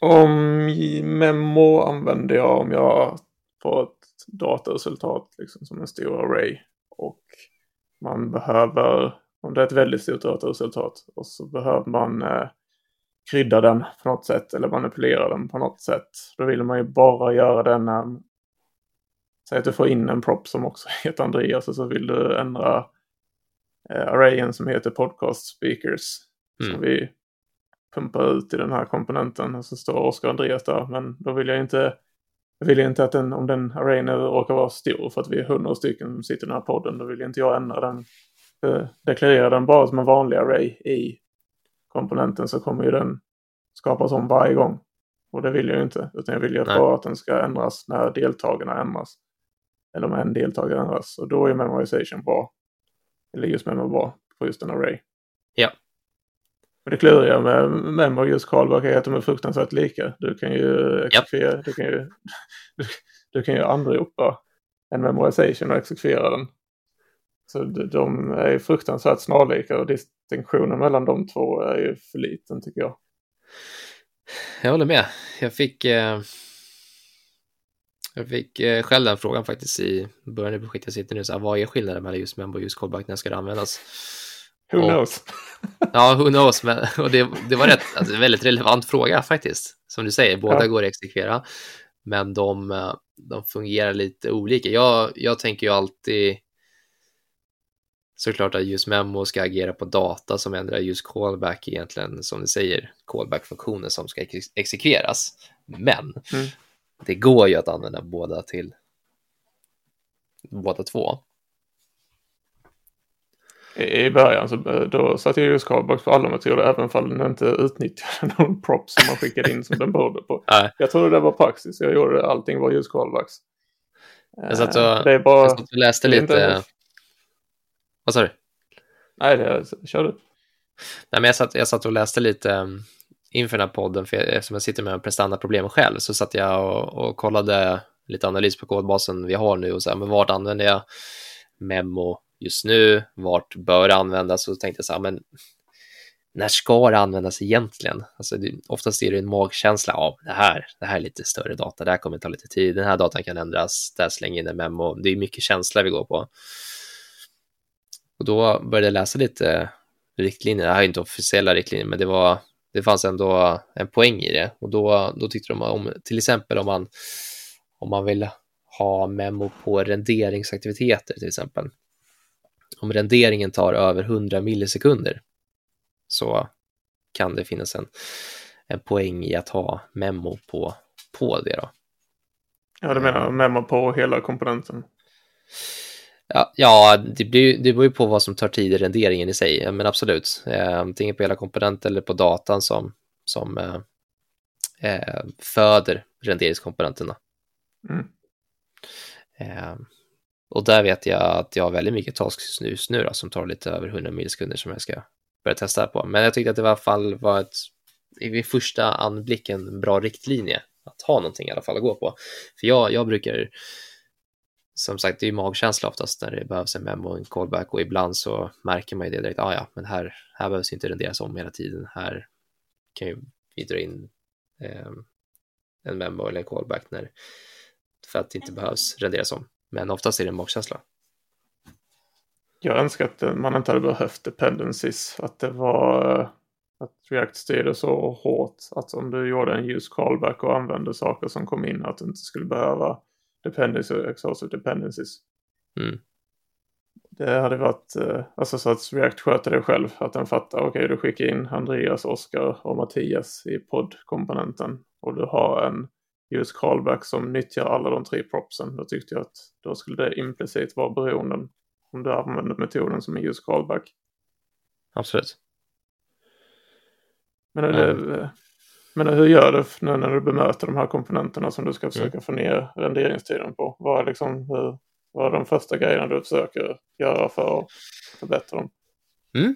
[SPEAKER 2] Om memo använder jag om jag får ett dataresultat liksom som en stor array. Och man behöver, om det är ett väldigt stort dataresultat, och så behöver man eh, krydda den på något sätt eller manipulera den på något sätt. Då vill man ju bara göra den när, säg att du får in en prop som också heter Andreas och så vill du ändra eh, arrayen som heter podcast speakers. Mm. Som vi pumpar ut i den här komponenten och så står Oskar Andreas där. Men då vill jag inte jag vill inte att den, om den arrayen råkar vara stor för att vi är hundra stycken som sitter i den här podden, då vill inte jag ändra den. Deklarera den bara som en vanlig array i komponenten så kommer ju den skapas om varje gång. Och det vill jag ju inte, utan jag vill ju bara att den ska ändras när deltagarna ändras. Eller om en deltagare ändras. Och då är memorization bra. Eller just memo bra på just en array.
[SPEAKER 1] Ja.
[SPEAKER 2] Men det kluriga med Memo och just callback är att de är fruktansvärt lika. Du kan ju exekvera, yep. du kan ju, du, du kan ju anropa en memorization och exekvera den. Så de är fruktansvärt snarlika och distinktionen mellan de två är ju för liten tycker jag.
[SPEAKER 1] Jag håller med. Jag fick, eh, jag fick eh, själv den frågan faktiskt i början av projektet jag sitter nu. Så här, vad är skillnaden mellan just Membo och just callback? När ska det användas?
[SPEAKER 2] Who och, knows?
[SPEAKER 1] ja, who knows, men och det, det var rätt, alltså, en väldigt relevant fråga faktiskt. Som du säger, båda ja. går att exekvera, men de, de fungerar lite olika. Jag, jag tänker ju alltid såklart att just memo ska agera på data som ändrar just callback egentligen, som du säger, callback-funktionen som ska ex exekveras. Men mm. det går ju att använda båda till båda två
[SPEAKER 2] i början så då satte jag just callbox på alla metoder även om den inte utnyttjade någon prop som man skickade in som den borde på.
[SPEAKER 1] Nej.
[SPEAKER 2] Jag trodde det var praxis, jag gjorde allting var just callbacks.
[SPEAKER 1] Jag satt och, det är bara, jag satt och läste lite. Vad sa du?
[SPEAKER 2] Nej, det kör du.
[SPEAKER 1] Nej, men jag satt, jag satt och läste lite um, inför den här podden, för jag, eftersom jag sitter med prestandaproblem själv, så satt jag och, och kollade lite analys på kodbasen vi har nu och så här, men vart använder jag memo just nu, vart bör det användas? Så tänkte jag så här, men när ska det användas egentligen? Alltså det, oftast är det en magkänsla av det här, det här är lite större data, det här kommer ta lite tid, den här datan kan ändras, där slänger in en memo, det är mycket känsla vi går på. Och då började jag läsa lite riktlinjer, det här är inte officiella riktlinjer, men det var, det fanns ändå en poäng i det och då, då tyckte de om, till exempel om man, om man vill ha memo på renderingsaktiviteter till exempel. Om renderingen tar över 100 millisekunder så kan det finnas en, en poäng i att ha memo på, på det. Då.
[SPEAKER 2] Ja, du menar memo på hela komponenten?
[SPEAKER 1] Ja, ja det, blir, det beror ju på vad som tar tid i renderingen i sig, men absolut. Eh, antingen på hela komponenten eller på datan som, som eh, eh föder renderingskomponenterna. Mm. Eh, och där vet jag att jag har väldigt mycket tasks just nu då, som tar lite över 100 milsekunder som jag ska börja testa på. Men jag tyckte att det i alla fall var ett, vid första anblick en bra riktlinje att ha någonting i alla fall att gå på. För jag, jag brukar, som sagt, det är ju magkänsla oftast när det behövs en memo och en callback och ibland så märker man ju det direkt, ah, ja, men här, här behövs inte renderas om hela tiden, här kan ju vi dra in eh, en memo eller en callback när, för att det inte behövs renderas om. Men oftast är det en magkänsla.
[SPEAKER 2] Jag önskar att man inte hade behövt dependencies. Att det var att React styrde så hårt att om du gjorde en use callback och använde saker som kom in att du inte skulle behöva dependencies och exhaustive dependencies. Mm. Det hade varit eh, alltså så att React sköter det själv. Att den fattar, okej okay, du skickar in Andreas, Oskar och Mattias i poddkomponenten och du har en use callback som nyttjar alla de tre propsen. Då tyckte jag att då skulle det implicit vara beroenden om du använder metoden som en use callback.
[SPEAKER 1] Absolut.
[SPEAKER 2] Men, mm. det, men hur gör du nu när du bemöter de här komponenterna som du ska försöka mm. få ner renderingstiden på? Vad är, liksom, hur, vad är de första grejerna du försöker göra för att förbättra dem?
[SPEAKER 1] Mm.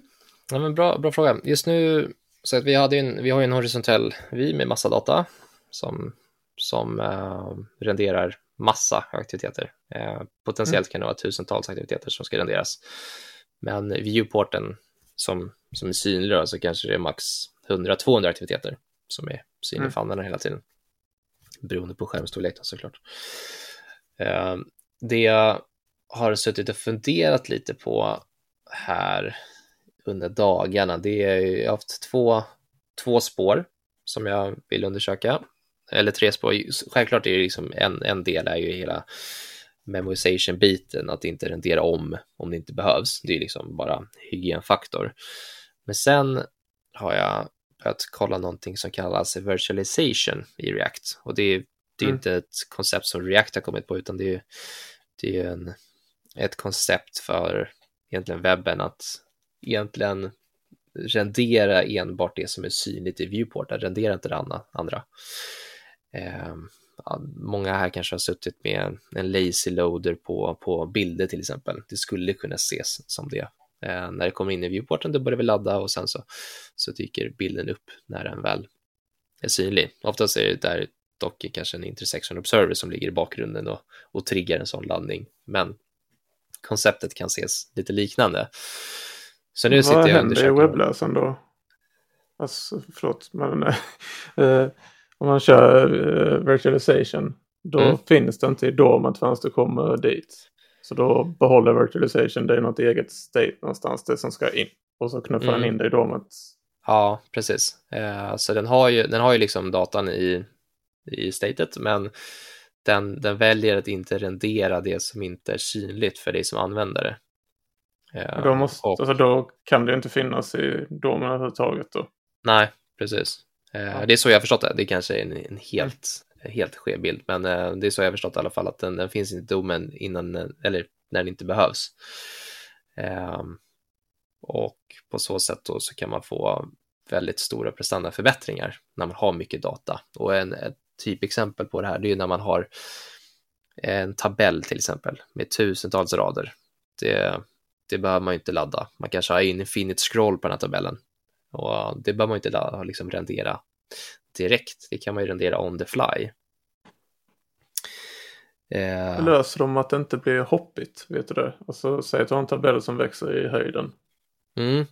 [SPEAKER 1] Ja, men bra, bra fråga. Just nu, så att vi, hade en, vi har en horisontell vy med massa data som, som uh, renderar massa aktiviteter. Eh, potentiellt mm. kan det vara tusentals aktiviteter som ska renderas. Men viewporten som, som är synlig då, så kanske det är max 100-200 aktiviteter som är synlig mm. för användaren hela tiden. Beroende på skärmstorleken såklart. Eh, det jag har suttit och funderat lite på här under dagarna, det är jag har haft två, två spår som jag vill undersöka eller tre spår. Självklart är det liksom en, en del är ju hela memorization-biten, att inte rendera om om det inte behövs. Det är liksom bara hygienfaktor. Men sen har jag börjat kolla någonting som kallas virtualization i React och det är, det är mm. inte ett koncept som React har kommit på utan det är, det är en, ett koncept för egentligen webben att egentligen rendera enbart det som är synligt i viewport, rendera inte det andra. Eh, många här kanske har suttit med en lazy loader på, på bilder till exempel. Det skulle kunna ses som det. Eh, när det kommer in i viewporten då börjar vi ladda och sen så, så dyker bilden upp när den väl är synlig. Oftast är det där dock kanske en intersection observer som ligger i bakgrunden och, och triggar en sån laddning. Men konceptet kan ses lite liknande.
[SPEAKER 2] Så nu Vad sitter jag händer i webbläsaren då? Alltså, förlåt, men äh, om man kör uh, virtualization, då mm. finns det inte i domet förrän du kommer dit. Så då behåller virtualization, det är något eget state någonstans, det som ska in. Och så knuffar mm. den in det i domet.
[SPEAKER 1] Ja, precis. Uh, så den har ju, den har ju liksom datan i, i statet, men den, den väljer att inte rendera det som inte är synligt för dig som användare.
[SPEAKER 2] Uh, då, måste, och, alltså då kan det inte finnas i domen överhuvudtaget då?
[SPEAKER 1] Nej, precis. Ja. Eh, det är så jag har förstått det. Det kanske är en, en helt, helt skev bild, men eh, det är så jag har förstått i alla fall att den, den finns inte i domen innan, eller när den inte behövs. Ehm, och på så sätt då så kan man få väldigt stora prestandaförbättringar när man har mycket data. Och en, ett typexempel på det här, det är när man har en tabell till exempel med tusentals rader. Det, det behöver man inte ladda. Man kanske har infinite scroll på den här tabellen och det behöver man inte liksom rendera direkt. Det kan man ju rendera on the fly.
[SPEAKER 2] Eh... Löser de att det inte blir hoppigt? Vet du det? Alltså säg att du har en tabell som växer i höjden.
[SPEAKER 1] Mm.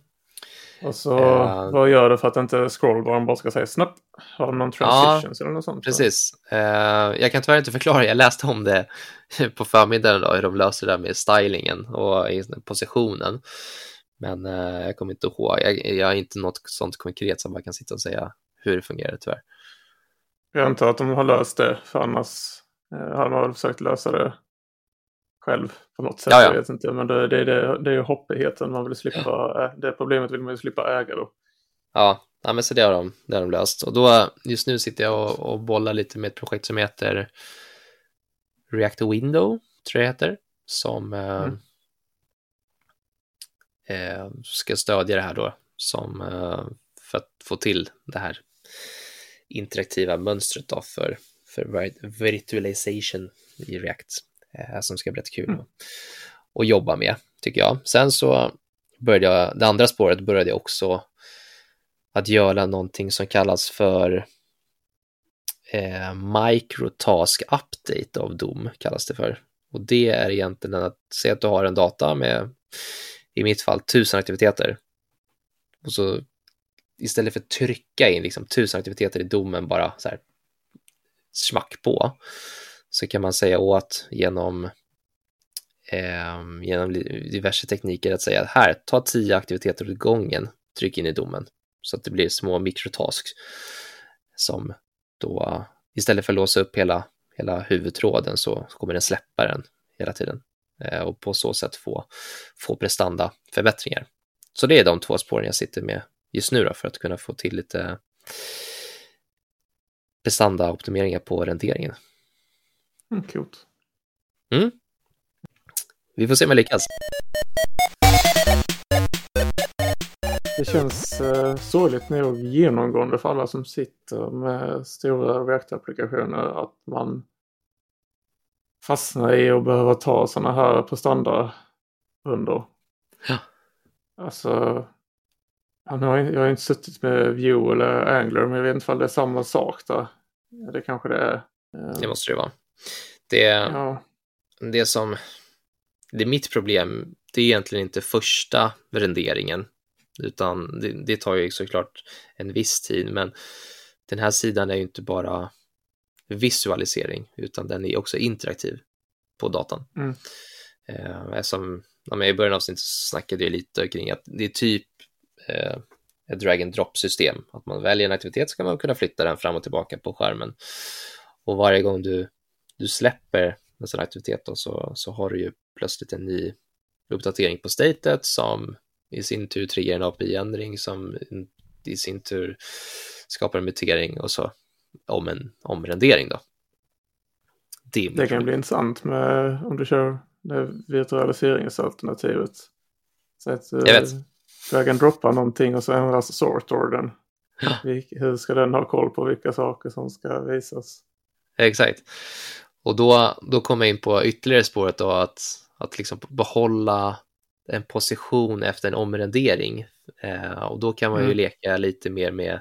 [SPEAKER 2] Och så uh, vad gör du för att inte scrollbaren bara ska säga snabbt? Har de någon transitions ja, eller något sånt?
[SPEAKER 1] Precis. Uh, jag kan tyvärr inte förklara, jag läste om det på förmiddagen då, hur de löser det där med stylingen och positionen. Men uh, jag kommer inte ihåg, jag, jag har inte något sånt konkret som man kan sitta och säga hur det fungerar tyvärr.
[SPEAKER 2] Jag antar att de har löst det, för annars uh, har de väl försökt lösa det själv på något sätt. Ja, ja. Jag vet inte. Men det, det, det, det är ju hoppigheten man vill slippa. Ja. Det problemet vill man ju slippa äga då.
[SPEAKER 1] Ja, ja men så det har, de, det har de löst. Och då, just nu sitter jag och, och bollar lite med ett projekt som heter Reactor Window, tror jag heter, som eh, mm. Eh, ska stödja det här då, som eh, för att få till det här interaktiva mönstret då för, för virtualization i React eh, som ska bli rätt kul mm. att jobba med, tycker jag. Sen så började jag, det andra spåret började jag också att göra någonting som kallas för eh, microtask update av DOM, kallas det för. Och det är egentligen att säga att du har en data med, i mitt fall, tusen aktiviteter. Och så istället för att trycka in liksom tusen aktiviteter i domen bara så här smack på, så kan man säga åt genom, eh, genom diverse tekniker att säga här, ta tio aktiviteter åt gången, tryck in i domen så att det blir små mikrotasks som då istället för att låsa upp hela, hela huvudtråden så kommer den släppa den hela tiden och på så sätt få, få prestanda förbättringar. Så det är de två spåren jag sitter med just nu då, för att kunna få till lite prestanda-optimeringar på renderingen.
[SPEAKER 2] Mm, coolt.
[SPEAKER 1] Mm. Vi får se om jag lyckas.
[SPEAKER 2] Det känns eh, sorgligt nog genomgående för alla som sitter med stora React-applikationer att man fastnar i att behöva ta sådana här prestandarunder.
[SPEAKER 1] Ja.
[SPEAKER 2] Alltså, jag har, jag har inte suttit med Vue eller Angler men jag vet inte om det är samma sak där. Det kanske det är.
[SPEAKER 1] Det måste det vara. Det, ja. det som, det är mitt problem, det är egentligen inte första renderingen, utan det, det tar ju såklart en viss tid, men den här sidan är ju inte bara visualisering, utan den är också interaktiv på datan. Mm. Eh, som, ja, I början av avsnittet snackade jag lite kring att det är typ eh, ett drag and drop system, att man väljer en aktivitet så kan man kunna flytta den fram och tillbaka på skärmen. Och varje gång du du släpper en sån aktivitet då, så, så har du ju plötsligt en ny uppdatering på statet som i sin tur triggar en API-ändring som i sin tur skapar en mutering och så om en omrendering då.
[SPEAKER 2] Det, det kan bli intressant med om du kör det virtualiseringsalternativet. Så att
[SPEAKER 1] jag vet.
[SPEAKER 2] drag and droppa någonting och så ändras sort-orden. Ja. Hur ska den ha koll på vilka saker som ska visas?
[SPEAKER 1] Exakt. Och då, då kommer jag in på ytterligare spåret då att, att liksom behålla en position efter en omrendering. Eh, och då kan man ju mm. leka lite mer med,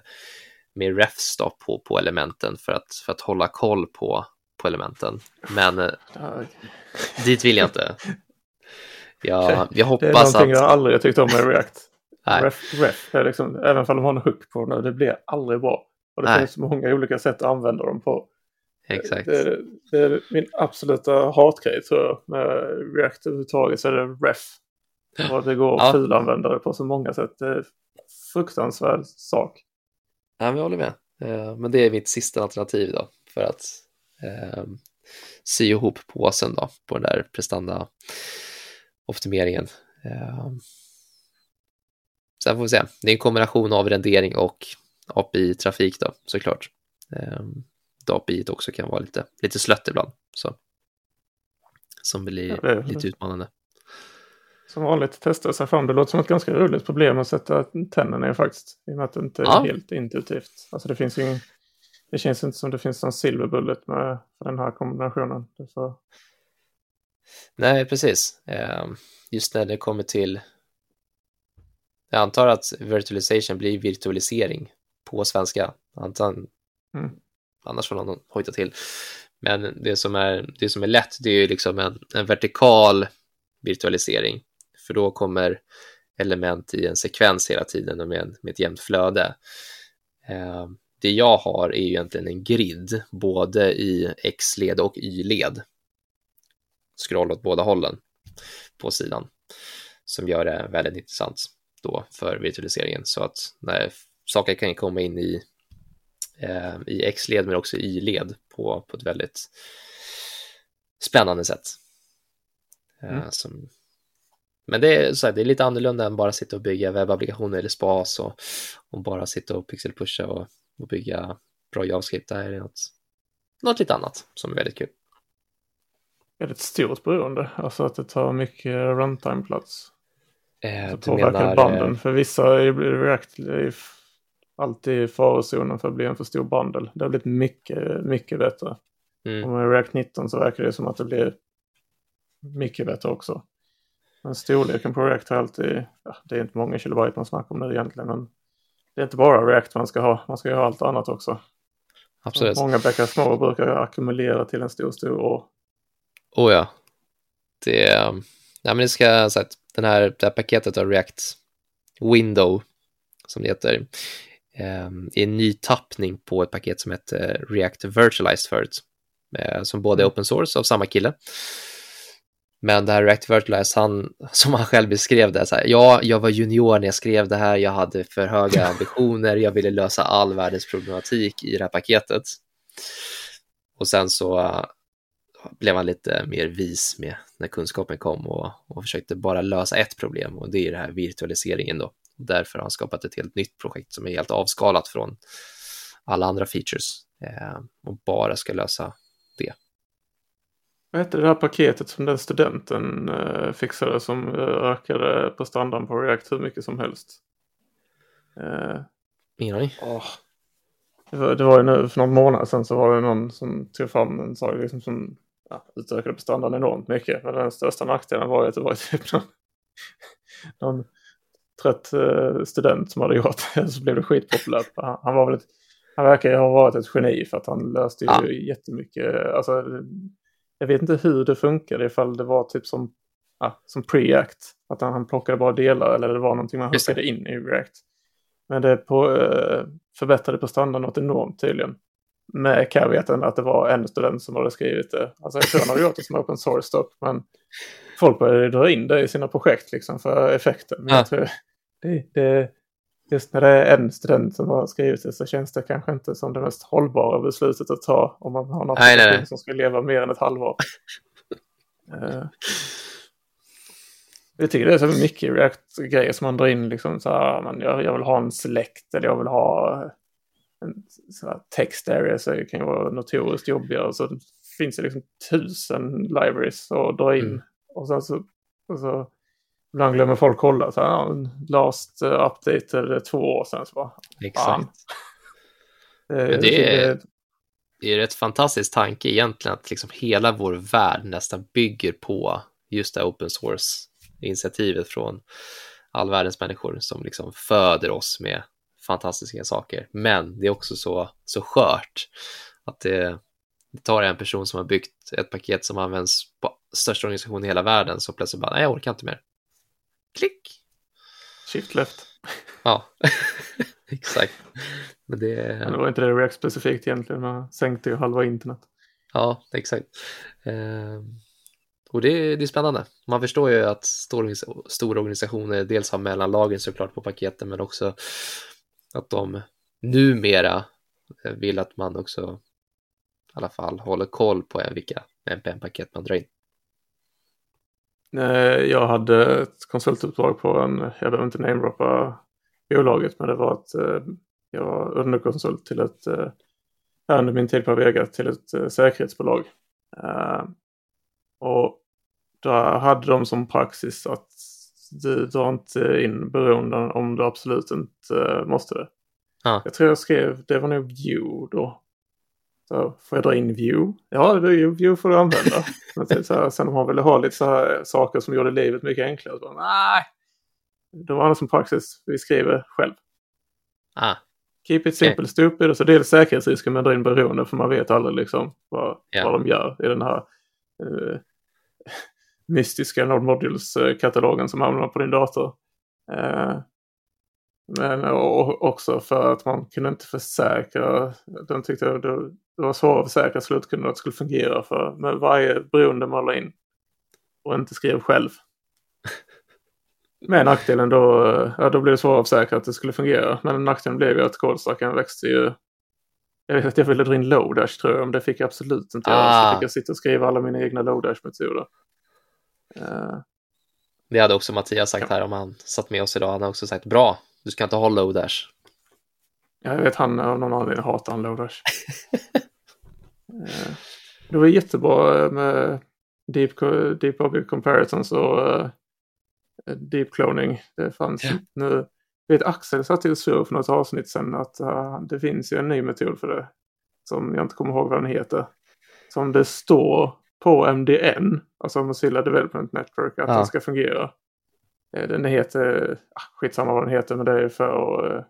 [SPEAKER 1] med refs då på, på elementen för att, för att hålla koll på, på elementen. Men eh, dit vill jag inte. Jag, jag hoppas att... Det är
[SPEAKER 2] någonting att... jag aldrig tyckt om med React. Ref, ref är liksom, även om de har en hook på det, det blir aldrig bra. Och det Nej. finns många olika sätt att använda dem på.
[SPEAKER 1] Exakt.
[SPEAKER 2] Det är, det är min absoluta hatgrej tror jag. Med React överhuvudtaget så är det ref. Och det går att ja. fulanvända det på så många sätt. Det är en fruktansvärd sak.
[SPEAKER 1] Ja, jag håller med. Eh, men det är mitt sista alternativ då. För att eh, sy ihop påsen då på den där prestanda optimeringen. Eh, sen får vi se. Det är en kombination av rendering och API-trafik då såklart. Eh, API också kan vara lite, lite slött ibland. Så. Som blir ja, lite utmanande.
[SPEAKER 2] Som vanligt testa sig fram. Det låter som ett ganska roligt problem att sätta tänderna ner faktiskt. I och med att det inte är ja. helt intuitivt. Alltså det finns ju Det känns inte som det finns någon silverbullet med för den här kombinationen. Får...
[SPEAKER 1] Nej, precis. Ehm, just när det kommer till jag antar att virtualization blir virtualisering på svenska. Antar, mm annars får någon hojta till. Men det som är, det som är lätt, det är ju liksom en, en vertikal virtualisering, för då kommer element i en sekvens hela tiden och med, med ett jämnt flöde. Eh, det jag har är egentligen en grid, både i X-led och Y-led. Scroll åt båda hållen på sidan, som gör det väldigt intressant då för virtualiseringen. Så att när saker kan komma in i, eh, i X-led men också i Y-led på, på ett väldigt spännande sätt. Eh, mm. som, men det är, så här, det är lite annorlunda än bara sitta och bygga webbapplikationer eller spas och, och bara sitta och pixelpusha och, och bygga bra JavaScript. Det här är något, något lite annat som är väldigt kul.
[SPEAKER 2] Väldigt stort beroende, alltså att det tar mycket runtime-plats.
[SPEAKER 1] Eh,
[SPEAKER 2] det påverkar menar, banden. För vissa är React alltid i farozonen för att bli en för stor bundle. Det har blivit mycket, mycket bättre. Mm. Och med React 19 så verkar det som att det blir mycket bättre också. Men storleken på React har alltid, ja, det är inte många kilobyte man snackar om det egentligen, men det är inte bara React man ska ha, man ska ha allt annat också.
[SPEAKER 1] Absolut.
[SPEAKER 2] många bäckar små brukar ackumulera till en stor, stor å.
[SPEAKER 1] Oh ja. Det, ja, men det ska, så att den här, det här paketet av React Window, som det heter, eh, är en ny tappning på ett paket som heter React Virtualized förut, eh, som både är mm. open source av samma kille men det här React Virtualize, han, som han själv beskrev det, så här, ja, jag var junior när jag skrev det här, jag hade för höga ambitioner, jag ville lösa all världens problematik i det här paketet. Och sen så blev han lite mer vis med när kunskapen kom och, och försökte bara lösa ett problem och det är det här virtualiseringen då. Därför har han skapat ett helt nytt projekt som är helt avskalat från alla andra features eh, och bara ska lösa.
[SPEAKER 2] Vad hette det här paketet som den studenten uh, fixade som uh, ökade på standarden på React hur mycket som helst?
[SPEAKER 1] Uh, Ingen aning.
[SPEAKER 2] Det, var, det var ju nu för någon månad sedan så var det någon som tog fram en sak liksom som ja, utökade på standarden enormt mycket. Men den största nackdelen var ju att det var typ någon, någon trött uh, student som hade gjort det. så blev det skitpopulärt. Han, han var väl ett, han verkar ju ha varit ett geni för att han löste ju ah. jättemycket. Alltså, jag vet inte hur det funkade ifall det var typ som, ja, som pre-act. Att han, plockade bara delar eller det var någonting man hookade in i React. Men det på, eh, förbättrade på standard något enormt tydligen. Med caveaten att det var en student som hade skrivit det. Alltså jag tror han hade gjort det som open source dock. Men folk började dra in det i sina projekt liksom för effekten. Men ja. jag tror det, det, just när det är en student som har skrivit det så känns det kanske inte som det mest hållbara beslutet att ta om man har något som ska leva mer än ett halvår. uh, jag tycker det är så mycket React-grejer som man drar in liksom så här, men jag, jag vill ha en select eller jag vill ha en så text area så det kan ju vara notoriskt jobbigare. Så det finns det liksom tusen libraries att dra in. Mm. Och sen så, och så Ibland glömmer folk kolla. Så här, last update är två år sedan. Så bara,
[SPEAKER 1] Exakt. det, det, är, det är rätt fantastisk tanke egentligen att liksom hela vår värld nästan bygger på just det open source-initiativet från all världens människor som liksom föder oss med fantastiska saker. Men det är också så, så skört att det, det tar en person som har byggt ett paket som används på största organisationen i hela världen så plötsligt bara, nej jag orkar inte mer. Klick.
[SPEAKER 2] Shift left.
[SPEAKER 1] Ja, exakt. Men det...
[SPEAKER 2] Men det var inte det React specifikt egentligen, man sänkte ju halva internet.
[SPEAKER 1] Ja, exakt. Eh, och det, det är spännande. Man förstår ju att stor, stora organisationer dels har mellanlager såklart på paketen, men också att de numera vill att man också i alla fall håller koll på vilka NPM-paket man drar in.
[SPEAKER 2] Jag hade ett konsultuppdrag på en, jag behöver inte namedroppa bolaget, men det var att eh, jag var underkonsult till ett, eh, under min tid på Avega, till ett eh, säkerhetsbolag. Och då hade de som praxis att du drar inte in beroende om du absolut inte måste det. Ah. Jag tror jag skrev, det var nog View då. Så får jag dra in view? Ja, view får du använda. Men typ så här, sen om man ville ha lite så här saker som gjorde livet mycket enklare. Så bara, nej, det var annars som praxis. Vi skriver själv.
[SPEAKER 1] Ah.
[SPEAKER 2] Keep it simple okay. stupid. Och så dels säkerhetsrisken med att dra in beroende för man vet aldrig liksom vad, yeah. vad de gör i den här uh, mystiska Node Modules-katalogen som hamnar på din dator. Eh, men också för att man kunde inte försäkra, de tyckte det, det var svårt att försäkra slutkunden att det skulle fungera för med varje beroende man la in och inte skrev själv. Med nackdelen då, ja, då blev det svårare att försäkra att det skulle fungera. Men nackdelen blev ju att kodstacken växte ju. Jag vet att jag ville dra in Lodash tror jag, men det fick jag absolut inte göra. Ah. Så fick jag sitta och skriva alla mina egna Lodash-metoder.
[SPEAKER 1] Uh. Det hade också Mattias sagt ja. här om han satt med oss idag. Han har också sagt bra, du ska inte ha Lodash.
[SPEAKER 2] Ja, jag vet han av någon anledning hatar han Lodash. det var jättebra med Deep, deep Object Comparisons och uh, deep cloning. Det fanns ja. nu. Vet Axel satt och sur för något avsnitt sedan att uh, det finns ju en ny metod för det. Som jag inte kommer ihåg vad den heter. Som det står på MDN, alltså Mozilla Development Network, att ja. den ska fungera. Eh, den heter, ah, skitsamma vad den heter, men det är för att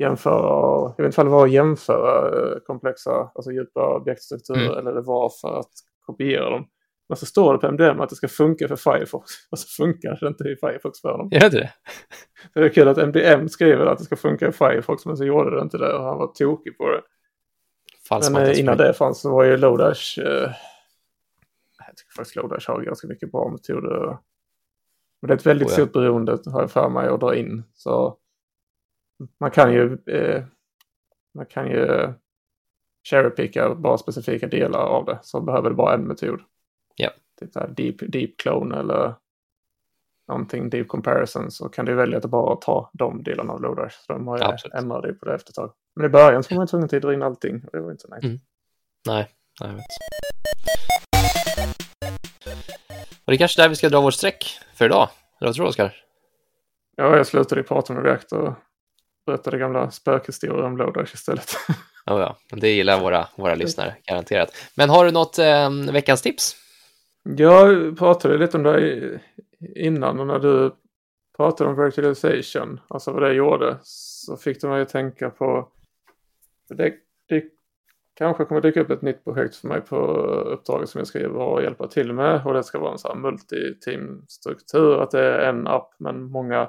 [SPEAKER 2] jämföra, jag vet inte om det var att jämföra uh, komplexa, alltså djupa objektstrukturer mm. eller det var för att kopiera dem. Men så står det på MDM att det ska funka för Firefox. Och så funkar det inte i Firefox för dem.
[SPEAKER 1] Gör det
[SPEAKER 2] det? är kul att MDM skriver att det ska funka i Firefox men så gjorde det inte det och han var tokig på det. Falsk men eh, innan det fanns så var ju Lodash... Eh, jag tycker faktiskt Lodash har ganska mycket bra metoder. Men det är ett väldigt oh, ja. stort beroende har jag för mig att dra in. Så man kan ju... Eh, man kan ju cherrypicka bara specifika delar av det. Så behöver det bara en metod.
[SPEAKER 1] Ja.
[SPEAKER 2] Typ här deep, deep clone eller någonting deep comparison så kan du välja att bara ta de delarna av Lodash. Så de har ju Absolut. ändrat det på det efter ett tag. Men i början så var man tvungen att dra in allting och det var inte så nice. Mm.
[SPEAKER 1] Nej, nej, jag vet. Och det är kanske där vi ska dra vår streck för idag. Eller vad tror du, Oskar?
[SPEAKER 2] Ja, jag slutade prata med React och berättade gamla spökhistorier om Lodash istället.
[SPEAKER 1] Oh ja, det gillar våra, våra lyssnare, garanterat. Men har du något eh, veckans tips?
[SPEAKER 2] Jag pratade lite om det innan och när du pratade om virtualization, alltså vad det gjorde, så fick du mig att tänka på det, det kanske kommer dyka upp ett nytt projekt för mig på uppdraget som jag ska vara och hjälpa till med och det ska vara en sån här multi-team-struktur, att det är en app men många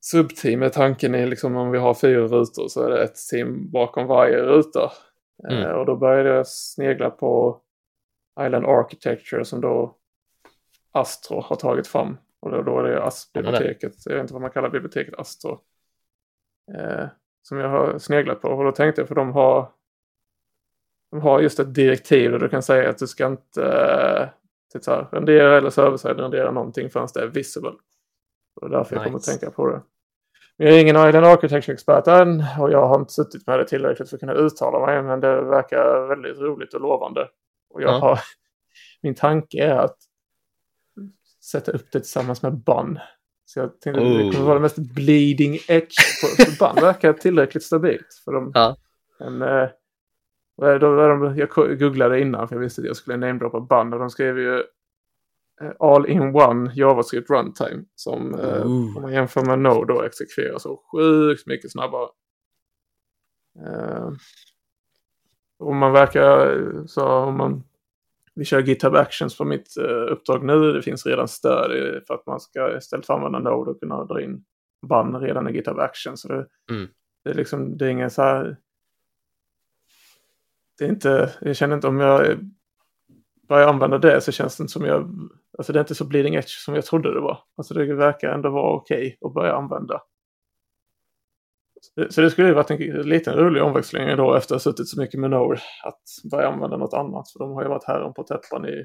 [SPEAKER 2] subteam tanken är liksom om vi har fyra rutor så är det ett team bakom varje ruta. Mm. Eh, och då började jag snegla på Island Architecture som då Astro har tagit fram. Och då, då är det ASP-biblioteket, jag vet inte vad man kallar biblioteket, Astro. Eh, som jag har sneglat på. Och då tänkte jag, för de har, de har just ett direktiv där du kan säga att du ska inte eh, typ så här, rendera eller server rendera någonting förrän det är visible. Och därför nice. jag kommer att tänka på det. Jag är ingen Island Architecture-expert än och jag har inte suttit med det tillräckligt för att kunna uttala mig. Men det verkar väldigt roligt och lovande. Och jag ja. har, min tanke är att sätta upp det tillsammans med BUN. Så jag tänkte oh. att det kommer vara det mest bleeding edge. På, BUN verkar tillräckligt stabilt. För dem. Ja. Men, eh, då, de, jag googlade innan för jag visste att jag skulle namedroppa BUN och de skrev ju all-in-one JavaScript runtime som eh, om man jämför med Node då exekverar så sjukt mycket snabbare. Eh, om man verkar så om man vi kör GitHub Actions på mitt uppdrag nu. Det finns redan stöd för att man ska istället för att använda Node och kunna dra in band redan i GitHub Actions. Så det, mm. det, är liksom, det är ingen så här... Det är inte, jag känner inte om jag börjar använda det så känns det inte som jag Alltså det är inte så bleeding edge som jag trodde det var. Alltså det verkar ändå vara okej okay att börja använda. Så det skulle ju varit en liten rolig omväxling då efter att ha suttit så mycket med Node. Att börja använda något annat. För de har ju varit här på täppan i,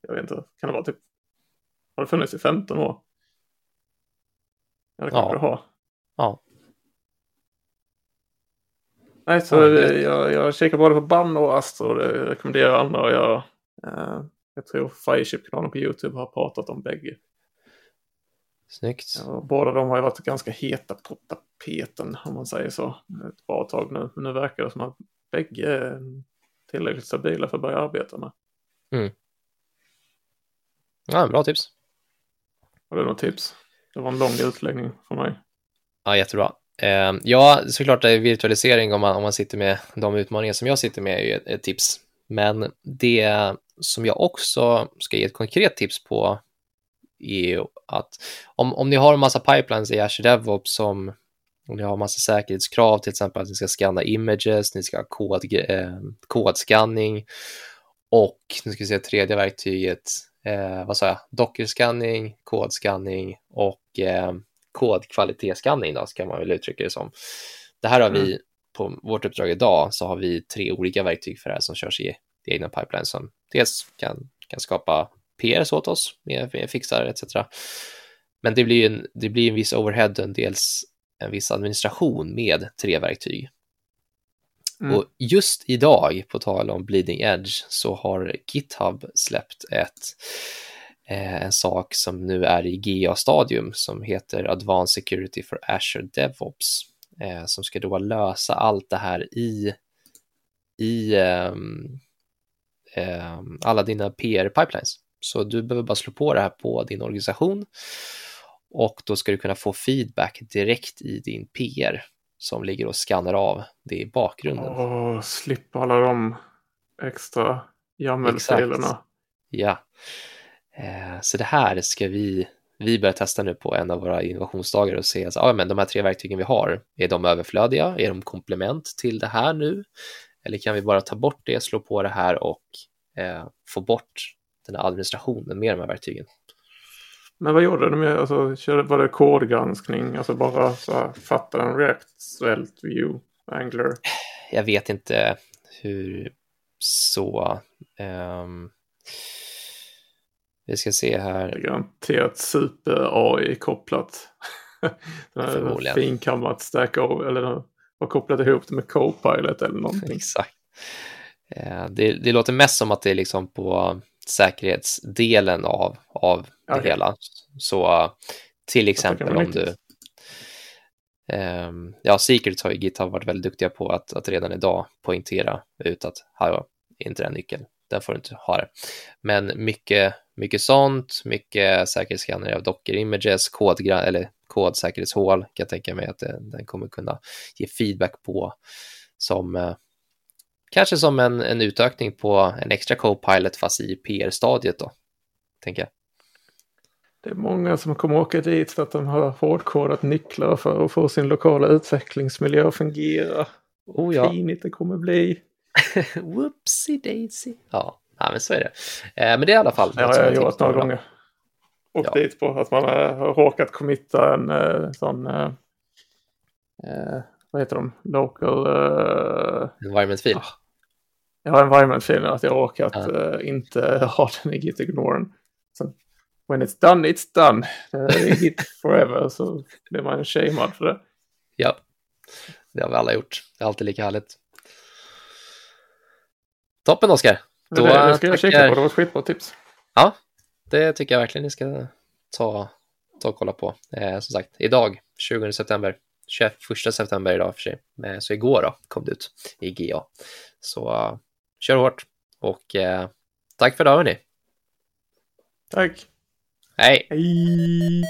[SPEAKER 2] jag vet inte, kan det vara typ, har det funnits i 15 år? Ja, det kanske ja. det har.
[SPEAKER 1] Ja.
[SPEAKER 2] Nej, så ja, det... jag, jag kikar både på BAN och Astro och rekommenderar andra att göra. Jag tror Fireship-kanalen på YouTube har pratat om bägge.
[SPEAKER 1] Snyggt.
[SPEAKER 2] Ja, båda de har ju varit ganska heta på tapeten om man säger så. Ett bra tag nu. Men nu verkar det som att bägge är tillräckligt stabila för att börja arbeta med.
[SPEAKER 1] Mm. Ja, bra tips.
[SPEAKER 2] Har du något tips? Det var en lång utläggning för mig.
[SPEAKER 1] Ja, jättebra. Eh, ja, såklart är virtualisering om man, om man sitter med de utmaningar som jag sitter med är ju ett, ett tips. Men det som jag också ska ge ett konkret tips på är att om, om ni har en massa pipelines i Azure DevOps som om ni har massa säkerhetskrav, till exempel att ni ska scanna images, ni ska ha kod, eh, kodscanning och nu ska vi se tredje verktyget, eh, vad sa jag, dockerscanning, kodscanning och eh, kodkvalitetsscanning då, ska man väl uttrycka det som. Det här har vi mm. på vårt uppdrag idag så har vi tre olika verktyg för det här som körs i egna pipelines som dels kan, kan skapa PRs åt oss med, fixar etc. Men det blir en, det blir en viss overhead och en, dels en viss administration med tre verktyg. Mm. Och just idag, på tal om bleeding edge, så har GitHub släppt ett, eh, en sak som nu är i GA-stadium som heter Advanced Security for Azure DevOps, eh, som ska då lösa allt det här i, i eh, alla dina PR-pipelines. Så du behöver bara slå på det här på din organisation och då ska du kunna få feedback direkt i din PR som ligger och skannar av det i bakgrunden.
[SPEAKER 2] Åh, slippa alla de extra YAML-filerna.
[SPEAKER 1] Ja, eh, så det här ska vi, vi börja testa nu på en av våra innovationsdagar och se, alltså, ah, men de här tre verktygen vi har, är de överflödiga? Är de komplement till det här nu? Eller kan vi bara ta bort det, slå på det här och eh, få bort den här administrationen med de här verktygen?
[SPEAKER 2] Men vad gjorde med, alltså, var det kodgranskning, alltså bara så här, fatta en React, Svelte, Vue, Angular?
[SPEAKER 1] Jag vet inte hur så. Um, vi ska se här.
[SPEAKER 2] Garanterat super-AI kopplat. Förmodligen. Finkammat stack over, eller har kopplat ihop det med Copilot eller någonting.
[SPEAKER 1] Exakt. Eh, det, det låter mest som att det är liksom på säkerhetsdelen av, av okay. det hela. Så till exempel om du... Um, ja, Secrets har ju GitHub varit väldigt duktiga på att, att redan idag poängtera ut att här är inte den nyckeln, den får du inte ha det. Men mycket, mycket sånt, mycket säkerhetsskanner av Docker Images, kod, eller kodsäkerhetshål kan jag tänka mig att det, den kommer kunna ge feedback på som uh, kanske som en, en utökning på en extra Copilot fast i PR-stadiet då, tänker jag.
[SPEAKER 2] Det är många som kommer åka dit för att de har hårdkodat nycklar för att få sin lokala utvecklingsmiljö att fungera. Oh ja. Finigt det kommer bli.
[SPEAKER 1] Whoopsie daisy. Ja, ja, men så är det. Eh, men det är i alla fall.
[SPEAKER 2] Ja, jag har gjort några gånger. Åkt ja. dit på att man har råkat committa en eh, sån, eh, vad heter de, local... Uh,
[SPEAKER 1] environment fil. Ah.
[SPEAKER 2] Ja, environment fil, att jag råkat ja. inte ha den i git ignoren when it's done, it's done. Uh, hit forever, så blir man shamead för det.
[SPEAKER 1] Ja, det har vi alla gjort. Det är alltid lika härligt. Toppen Oskar.
[SPEAKER 2] Då det, det ska jag kika på, det var ett skitbra tips.
[SPEAKER 1] Ja, det tycker jag verkligen ni ska ta, ta och kolla på. Eh, som sagt, idag, 20 september, 21 september idag för sig, eh, så igår då kom det ut i GA. Så uh, kör hårt och eh, tack för idag hörni.
[SPEAKER 2] Tack.
[SPEAKER 1] Hej.
[SPEAKER 2] Hej.